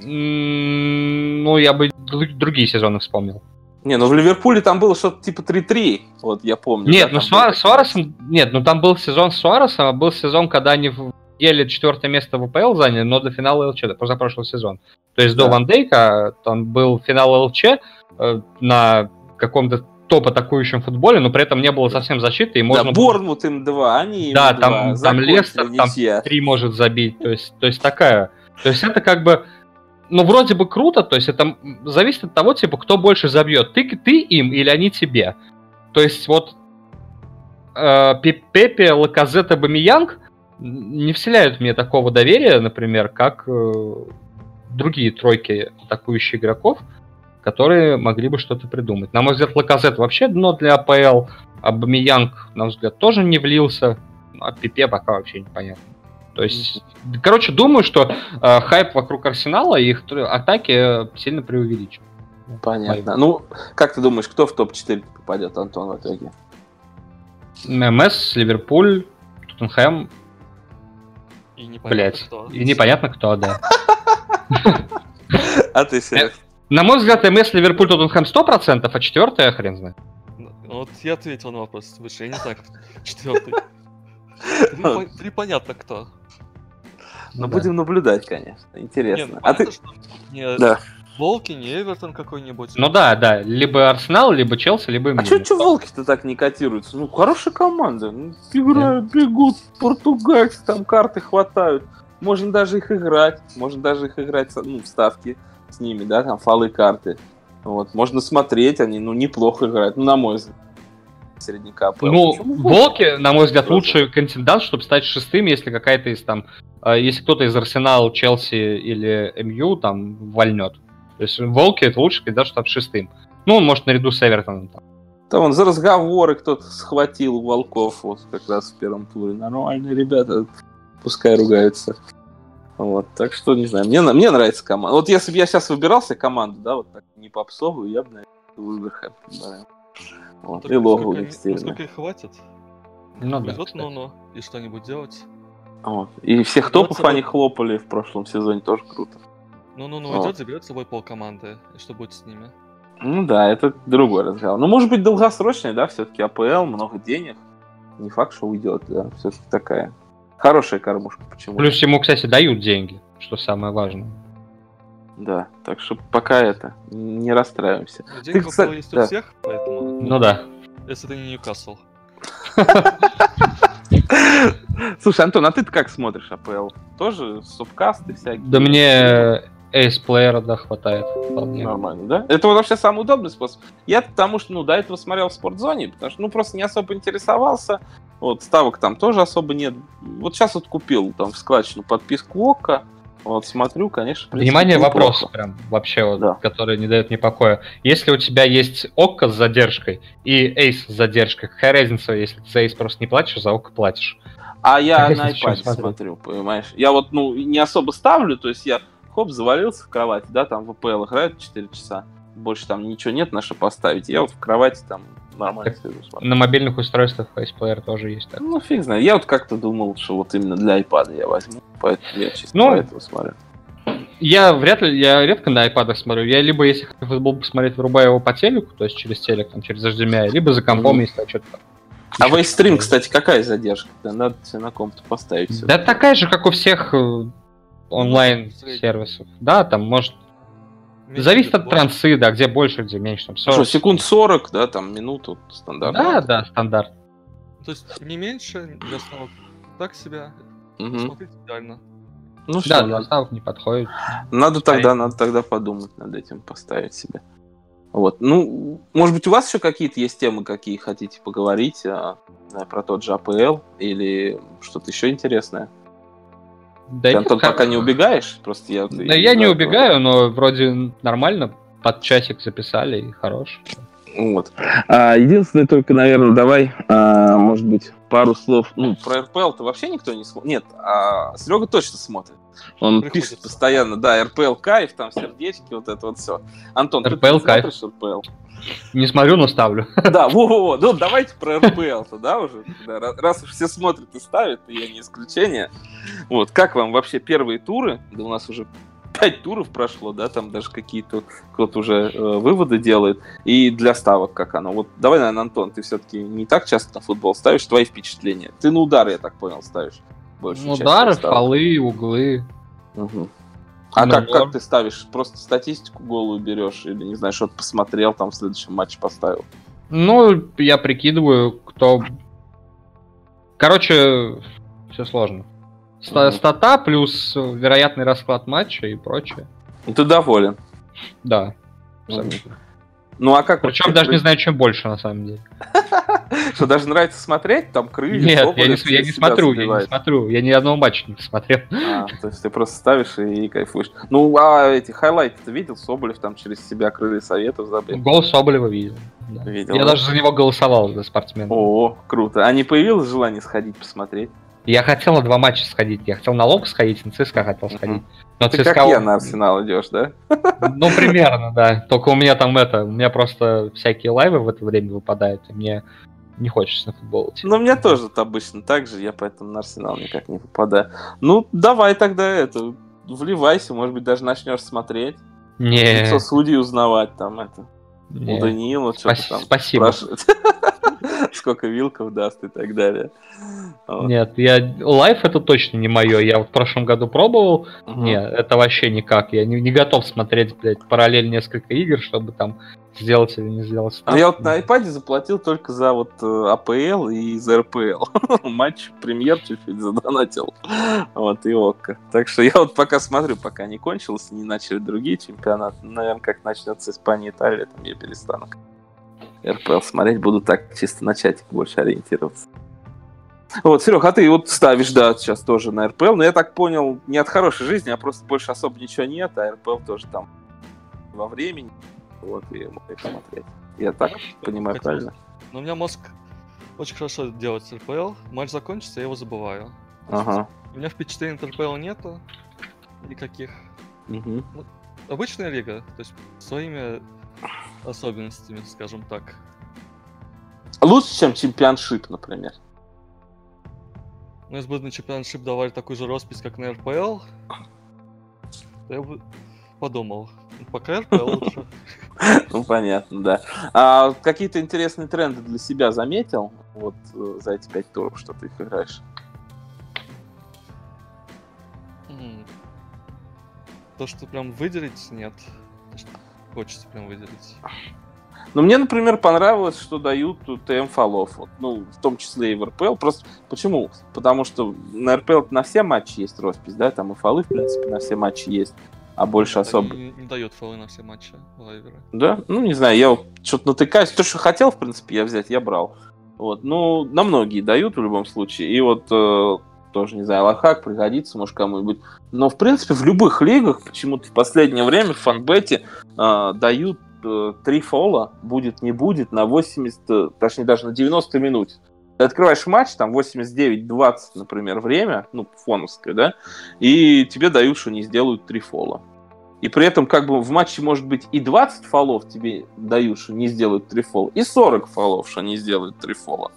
S2: Ну, я бы дру- другие сезоны вспомнил.
S1: Не, ну в Ливерпуле там было что-то типа 3-3, вот я помню.
S2: Нет,
S1: да,
S2: ну
S1: там
S2: Суа-
S1: был
S2: Суаресом... Нет, ну там был сезон с Суаресом, а был сезон, когда они в- еле четвертое место в АПЛ заняли, но до финала ЛЧ, позапрошлый сезон. То есть до
S1: Да.
S2: Ван Дейка там был финал ЛЧ э, на каком-то топ-атакующем футболе, но при этом не было совсем защиты, и
S1: Да,
S2: можно было
S1: Борнмут им 2, они им
S2: Да,
S1: два.
S2: там- там Лестер, там три может забить. То есть, то есть такая. То есть это как бы, ну, вроде бы круто, то есть это зависит от того, типа, кто больше забьет. Ты, ты им или они тебе. То есть вот э, Пе- Пепе, Лаказет, Бамиянг не вселяют мне такого доверия, например, как э, другие тройки атакующих игроков, которые могли бы что-то придумать. На мой взгляд, Лаказет вообще дно для АПЛ, а Бамиянг, на мой взгляд, тоже не влился, а Пипе пока вообще непонятно. То есть, короче, думаю, что э, хайп вокруг Арсенала и их атаки э, сильно преувеличен.
S1: Понятно. Ну, как ты думаешь, кто в топ-4 попадет, Антон, в итоге?
S2: МС, Ливерпуль, Тоттенхэм,
S3: И непонятно
S2: блять,
S3: кто.
S2: и непонятно кто, да.
S1: А ты, Серег?
S2: На мой взгляд, МС, Ливерпуль, Тоттенхэм 100%, а четвертое хрен знает.
S3: Ну, Вот я ответил на вопрос выше, я не знаю, кто четвертый. Три пон- Три понятно кто.
S1: Ну,
S2: да.
S1: будем наблюдать, конечно.
S3: Не,
S1: Интересно.
S3: ну,
S1: А ты...
S3: понятно, что не
S1: Да.
S3: Волки, не Эвертон какой-нибудь.
S2: Ну да, да, либо Арсенал, либо Челси, либо
S1: А
S2: Милан.
S1: чё, чё волки-то так не котируются? Ну, хорошая команда. Ну, играют, бегут, португальцы, там карты хватают. Можно даже их играть. Можно даже их играть, ну, в ставки с ними, да, там фолы карты. Вот, можно смотреть, они, ну, неплохо играют, ну, на мой взгляд. Средника АПЛ.
S2: Ну, Волки, на мой взгляд, лучший кандидат, чтобы стать шестым, если какая-то из там, э, если кто-то из Арсенала, Челси или МЮ там вольнет. То есть Волки это лучший кандидат, чтобы стать шестым. Ну, он может наряду с Эвертоном. Там.
S1: Да вон за разговоры кто-то схватил волков вот как раз в первом туре. Нормальные ребята, пускай ругаются. Вот, так что, не знаю, мне, на- мне нравится команда. Вот если бы я сейчас выбирался команду, да, вот так, не попсовую, я бы, наверное, Вулверхэмптон брал. Вот,
S3: Только
S1: и логу
S3: насколько-
S1: у них стильно.
S3: Насколько их хватит?
S2: Ну да.
S3: Повезет
S2: кстати.
S3: Нуну и что-нибудь делать.
S1: Вот. И всех топов они
S3: вот-
S1: хлопали в прошлом сезоне, тоже круто.
S3: Ну, ну, ну,
S1: Вот.
S3: идет, заберет с собой полкоманды. И что будет с ними?
S1: Ну да, это другой разговор. Ну, может быть, долгосрочный, да, все-таки АПЛ, много денег. Не факт, что уйдет, да, все-таки такая хорошая кормушка, почему
S2: Плюс ему, кстати, дают деньги, что самое важное.
S1: Да, так что пока это, не расстраиваемся.
S3: Ну, Деньги
S1: кстати,
S3: есть
S1: да.
S3: у всех, поэтому...
S2: Ну да.
S3: Если ты не Ньюкасл.
S1: Слушай, Антон, а ты как смотришь АПЛ? Тоже субкасты всякие?
S2: Да мне эйс-плеера, да, хватает. вполне.
S1: Нормально, да? Это вот вообще самый удобный способ. Я потому что, ну, до этого смотрел в спортзоне, потому что, ну, просто не особо интересовался. Вот, ставок там тоже особо нет. Вот сейчас вот купил там в складчину подписку ОККО. Вот, смотрю, конечно, принципе,
S2: Внимание, вопрос прям вообще, вот,
S1: Да.
S2: который не дает мне покоя. Если у тебя есть ОККО с задержкой и Эйс с задержкой, какая разница, если ты за Эйс просто не платишь, а за ОККО платишь?
S1: А я
S2: Какая
S1: на iPad
S2: смотреть?
S1: смотрю, понимаешь? Я вот, ну, не особо ставлю, то есть я, хоп, завалился в кровати, да, там в АПЛ играют 4 часа, больше там ничего нет на что поставить, я вот в кровати там нормально
S2: Так. На мобильных устройствах эйс-плеер тоже есть. Так.
S1: Ну, фиг знает. Я вот как-то думал, что вот именно для iPad я возьму, поэтому я чисто
S2: Ну,
S1: поэтому смотрю.
S2: Я вряд ли, я редко на iPad смотрю. Я либо, если хочу футбол посмотреть, врубаю его по телеку, то есть через телек, там, через HDMI, либо за компом,
S1: Мгм.
S2: если я что-то там.
S1: А вейстрим, кстати, какая задержка? Надо тебе на комп поставить. всё.
S2: Да такая же, как у всех э, онлайн-сервисов. Да, там, может,
S3: Меньше
S2: зависит от
S3: битбокс.
S2: трансы, да, где больше, где меньше, там,
S1: Что,
S2: 40.
S1: секунд 40, да, там минуту стандартно.
S2: Да, да, стандарт.
S3: То есть не меньше, для ставок так себя.
S1: Мгм.
S3: Смотреть идеально.
S1: Ну
S2: Да,
S1: что,
S2: для ставок не подходит.
S1: надо тогда, надо тогда подумать над этим, поставить себе. Вот. Ну, может быть, у вас еще какие-то есть темы, какие хотите поговорить а, про тот же АПЛ или что-то еще интересное?
S2: Да,
S1: Антон,
S2: как-
S1: пока не убегаешь, просто я...
S2: Да я не убегаю, но вроде нормально. Под часик записали и хорош.
S1: Вот. А, единственное только, наверное, давай, а, может быть, пару слов. Ну, про РПЛ-то вообще никто не смотрит. Нет, а Серега точно смотрит. Он
S3: Приходится.
S1: пишет постоянно, да, РПЛ кайф, там сердечки, вот это вот все. Антон, ты
S2: RPL кайф.
S1: РПЛ?
S2: Не смотрю, но ставлю.
S1: Да, во-во-во, ну давайте про РПЛ-то, да, уже? Да, ра- раз уж все смотрят и ставят, и я не исключение. Вот, как вам вообще первые туры? Да у нас уже пять туров прошло, да, там даже какие-то кто-то уже э, выводы делает. И для ставок как оно? Вот давай, наверное, Антон, ты все-таки не так часто на футбол ставишь, твои впечатления. Ты на удары, я так понял, ставишь. Большую часть
S2: Удары, фолы, углы.
S1: Мгм. А
S2: Ну,
S1: как, как ты ставишь? Просто статистику голую берешь или, не знаю, что-то посмотрел, там в следующем матче поставил?
S2: Ну, я прикидываю, кто... Короче, все сложно. Ста-
S1: Мгм.
S2: Стата плюс вероятный расклад матча и прочее.
S1: Ну, ты доволен.
S2: Да. Абсолютно.
S1: Ну, а как...
S2: Причем
S1: вот
S2: даже не знаю, чем больше на самом деле.
S1: Что, даже нравится смотреть? Там крылья,
S2: Нет, я не, я не смотрю, я не смотрю. Я ни одного матча не смотрел.
S1: А, то есть ты просто ставишь и кайфуешь. Ну, а эти хайлайты ты видел? Соболев там через себя крылья советов забил.
S2: Гол Соболева видел. да.
S1: Видел,
S2: Я
S1: да?
S2: даже за него голосовал, за спортсмена.
S1: О, круто. А не появилось желание сходить посмотреть?
S2: Я хотел на два матча сходить. Я хотел на Лок сходить, на ЦСКА хотел сходить. Но
S1: Ты
S2: ЦСКА...
S1: как я на Арсенал идешь, да?
S2: Ну, примерно, да. Только у меня там это... У меня просто всякие лайвы в это время выпадают, и мне не хочется на футбол идти.
S1: Ну, у меня тоже это обычно так же, я поэтому на Арсенал никак не попадаю. Ну, давай тогда это, вливайся, может быть, даже начнешь смотреть.
S2: Не,
S1: Лицо судей узнавать там это. У
S2: не.
S1: Даниила что-то там
S2: Спасибо.
S1: Сколько вилков даст и так далее. Вот.
S2: Нет, я лайф это точно не мое. Я вот в прошлом году пробовал.
S1: Мгм.
S2: Нет, это вообще никак. Я не, не готов смотреть, блядь, параллель несколько игр, чтобы там сделать или не сделать ставку.
S1: Я вот на iPad заплатил только за вот э, АПЛ и за РПЛ. Матч премьер чуть-чуть задонатил. Вот, и ОККО. Так что я вот пока смотрю, пока не кончилось, не начали другие чемпионаты. Наверное, как начнется Испания, Италия, там я перестану РПЛ смотреть. Буду так чисто на чатик больше ориентироваться. Вот, Серег, а ты вот ставишь, да, сейчас тоже на РПЛ, но я так понял, не от хорошей жизни, а просто больше особо ничего нет, а РПЛ тоже там во времени. Вот, и можно смотреть. Я так понимаю,
S3: Хотелось.
S1: правильно?
S3: Но у меня мозг очень хорошо делает с РПЛ. Матч закончится, я его забываю.
S1: Ага.
S3: У меня впечатлений от РПЛ нету. Никаких.
S1: Мгм.
S3: Обычная лига, то есть своими особенностями, скажем так.
S1: Лучше, чем чемпионшип, например.
S3: Но если бы на чемпионшип давали такую же роспись, как на РПЛ, то я бы подумал. Ну, Пока РПЛ лучше.
S1: Ну, понятно, да. А какие-то интересные тренды для себя заметил? Вот э, за эти пять туров, что ты их играешь.
S3: То, что прям выделить, нет. То, что хочется прям выделить.
S1: Ну, мне, например, понравилось, что дают ТМ фолов. Вот, ну, в том числе и в РПЛ. Просто почему? Потому что на РПЛ на все матчи есть роспись, да, там и фолы, в принципе, на все матчи есть, а больше особо.
S3: Не, не дает фолы на все матчи лайверы.
S1: Да? Ну, не знаю, я что-то натыкаюсь. То, что хотел, в принципе, я взять, я брал. Вот. Ну, на многие дают в любом случае. И вот э, тоже, не знаю, лайфхак пригодится, может, кому-нибудь. Но, в принципе, в любых лигах почему-то в последнее время в фанбете э, дают э, три фола, будет, не будет, на 80, э, точнее, даже на 90 минут. Ты открываешь матч, там 89-20, например, время, ну, фоновское, да, и тебе дают, что не сделают три фола. И при этом как бы в матче может быть и 20 фолов тебе дают, что не сделают три фола, и 40 фолов, что не сделают три фола.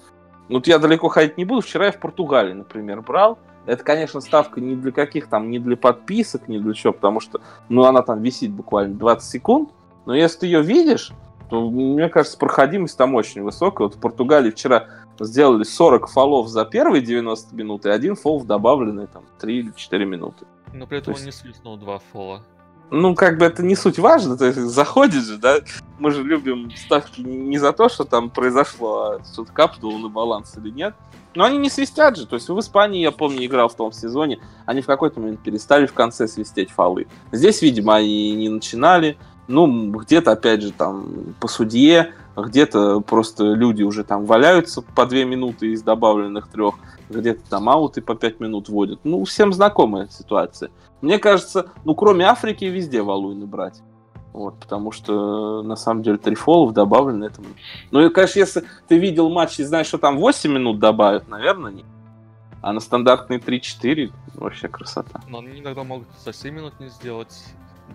S1: Ну, Вот я далеко ходить не буду. Вчера я в Португалии, например, брал Это, конечно, ставка не для каких там, не для подписок, не для чего, потому что, ну, она там висит буквально 20 секунд, но если ты ее видишь, то, мне кажется, проходимость там очень высокая. Вот в Португалии вчера сделали 40 фолов за первые 90 минут и один фол в добавленные там 3 или 4 минуты.
S3: Но при этом есть... он не свистнул два фола.
S1: Ну, как бы это не суть важно, то есть заходит же, да, мы же любим ставки не за то, что там произошло, а что-то капнуло на баланс или нет. Но они не свистят же, то есть в Испании, я помню, играл в том сезоне, они в какой-то момент перестали в конце свистеть фолы. Здесь, видимо, они не начинали, ну, где-то, опять же, там, по судье, где-то просто люди уже там валяются по две минуты из добавленных трех, где-то там ауты по пять минут вводят. Ну, всем знакомая ситуация. Мне кажется, ну, кроме Африки, везде валуйны брать. Вот, потому что, на самом деле, три фолов добавлены этому. Ну, и, конечно, если ты видел матч и знаешь, что там 8 минут добавят, наверное, нет. А на стандартные 3-4 вообще красота.
S3: Но они иногда могут за 7 минут не сделать.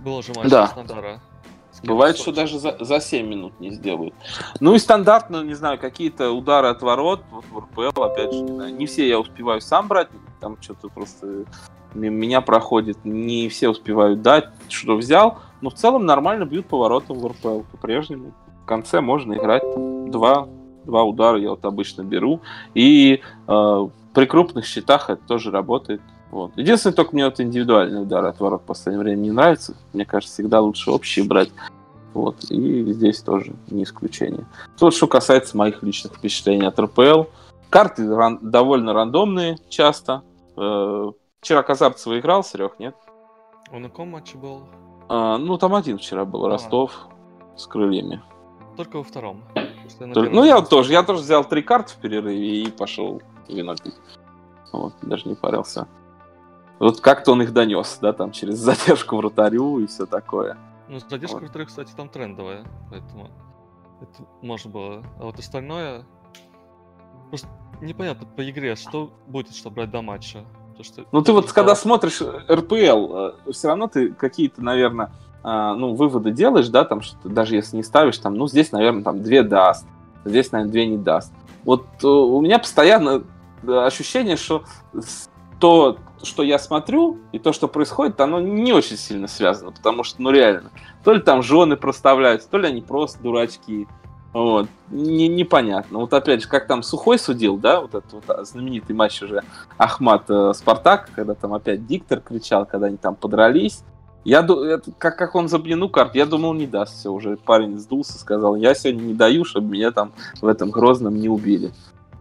S3: Было же матч
S1: да.
S3: Стандарта.
S1: Бывает, что даже за, за 7 минут не сделают. Ну и стандартно, не знаю, какие-то удары от ворот, вот в РПЛ, опять же, не, знаю, не все я успеваю сам брать, там что-то просто меня проходит, не все успевают дать, что взял, но в целом нормально бьют поворотом в РПЛ по-прежнему. В конце можно играть два, два удара, я вот обычно беру, и э, при крупных счетах это тоже работает. Вот. Единственное, только мне вот индивидуальный удар от ворот в последнее время не нравится. Мне кажется, всегда лучше общие брать. Вот. И здесь тоже не исключение. Вот что касается моих личных впечатлений от РПЛ. Карты ран- довольно рандомные часто. Э- вчера Казарцева играл, Серег, нет?
S3: Он на каком матче был?
S1: А, ну, там один вчера был, Ростов а. с крыльями.
S3: Только во втором.
S1: Только, ну, я тоже. Я тоже взял три карты в перерыве и пошел вино пить. Вот, даже не парился. Вот как-то он их донес, да, там через задержку вратарю и все такое.
S3: Ну, задержка вот. вратарю, кстати, там трендовая, поэтому это можно было. А вот остальное... Просто непонятно по игре, что будет, что брать до матча.
S1: То, что... Ну, ты вот, когда смотришь РПЛ, э, все равно ты какие-то, наверное, а, ну, выводы делаешь, да, там, что даже если не ставишь, там, ну, здесь, наверное, там, две даст, здесь, наверное, две не даст. Вот э, у меня постоянно ощущение, что то, что я смотрю, и то, что происходит, оно не очень сильно связано, потому что, ну реально, то ли там жены проставляются, то ли они просто дурачки. Вот. Не, непонятно. Вот опять же, как там Сухой судил, да, вот этот вот знаменитый матч уже Ахмат э, Спартак, когда там опять диктор кричал, когда они там подрались. Я это, как, как он за блину карт, я думал, не даст все. Уже парень сдулся, сказал, я сегодня не даю, чтобы меня там в этом Грозном не убили.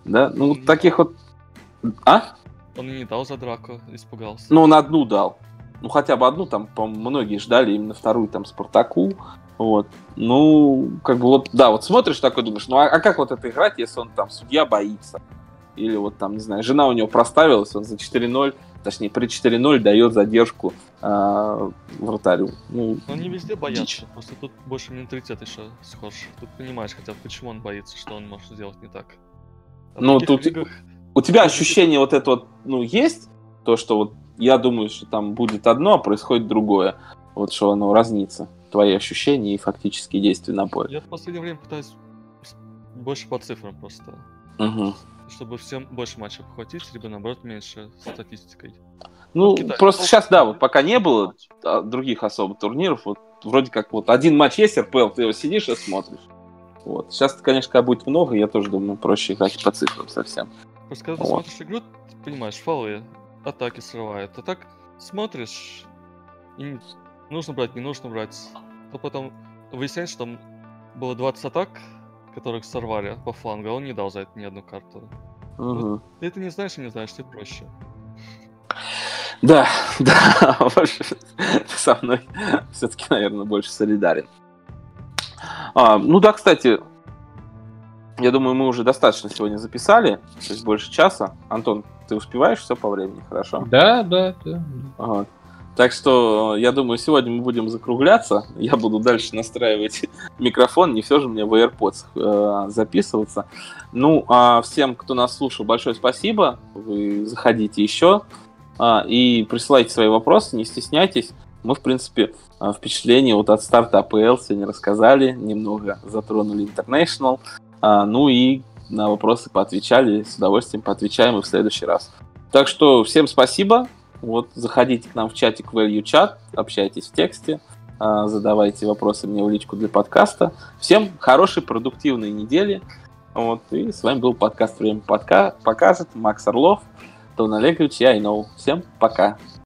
S1: Да, ну вот таких вот... А?
S3: Он и не дал за драку, испугался.
S1: Ну, он одну дал. Ну, хотя бы одну, там, по многие ждали именно вторую, там, Спартаку. Вот. Ну, как бы вот, да, вот смотришь такой, думаешь, ну, а, а как вот это играть, если он там, судья боится? Или вот там, не знаю, жена у него проставилась, он за 4-0, точнее, при 4-0 дает задержку э, вратарю.
S3: Ну, он не везде боятся, дичь. просто тут больше менталитет еще схож. Тут понимаешь хотя бы, почему он боится, что он может сделать не так.
S1: А ну, тут... Лигах у тебя ощущение вот это вот, ну, есть? То, что вот я думаю, что там будет одно, а происходит другое. Вот что оно разнится. Твои ощущения и фактические действия на поле.
S3: Я в последнее время пытаюсь больше по цифрам просто.
S1: Угу.
S3: Чтобы всем больше матчей похватить, либо наоборот меньше статистикой.
S1: Ну, вот Китай. просто сейчас, да, вот пока не было а, других особо турниров, вот вроде как вот один матч есть РПЛ, ты его сидишь и смотришь. Вот. Сейчас, конечно, когда будет много, я тоже думаю, проще играть по цифрам совсем.
S3: Просто когда ты смотришь игру, ты понимаешь, фолы, атаки срывают. А так смотришь, и нужно брать, не нужно брать. То потом выясняется, что там было 20 атак, которых сорвали по флангу, а он не дал за это ни одну карту.
S1: Угу. Вот,
S3: ты это не знаешь и не знаешь, тебе проще.
S1: Да, да, больше со мной все-таки, наверное, больше солидарен. А, ну да, кстати, я думаю, мы уже достаточно сегодня записали, то есть больше часа. Антон, ты успеваешь все по времени, хорошо?
S2: Да, да, да.
S1: Ага. Так что, я думаю, сегодня мы будем закругляться. Я буду дальше настраивать микрофон, не все же мне в AirPods э, записываться. Ну, а всем, кто нас слушал, большое спасибо. Вы заходите еще э, и присылайте свои вопросы, не стесняйтесь. Мы, в принципе, э, впечатление вот от старта АПЛ сегодня рассказали, немного затронули International. А, ну и на вопросы поотвечали, с удовольствием поотвечаем и в следующий раз. Так что всем спасибо. Вот, заходите к нам в чатик Value Chat, общайтесь в тексте, а, задавайте вопросы мне в личку для подкаста. Всем хорошей, продуктивной недели. Вот, и с вами был подкаст «Время подка... показывает» Макс Орлов, Тон Олегович, я и Ноу. Всем пока.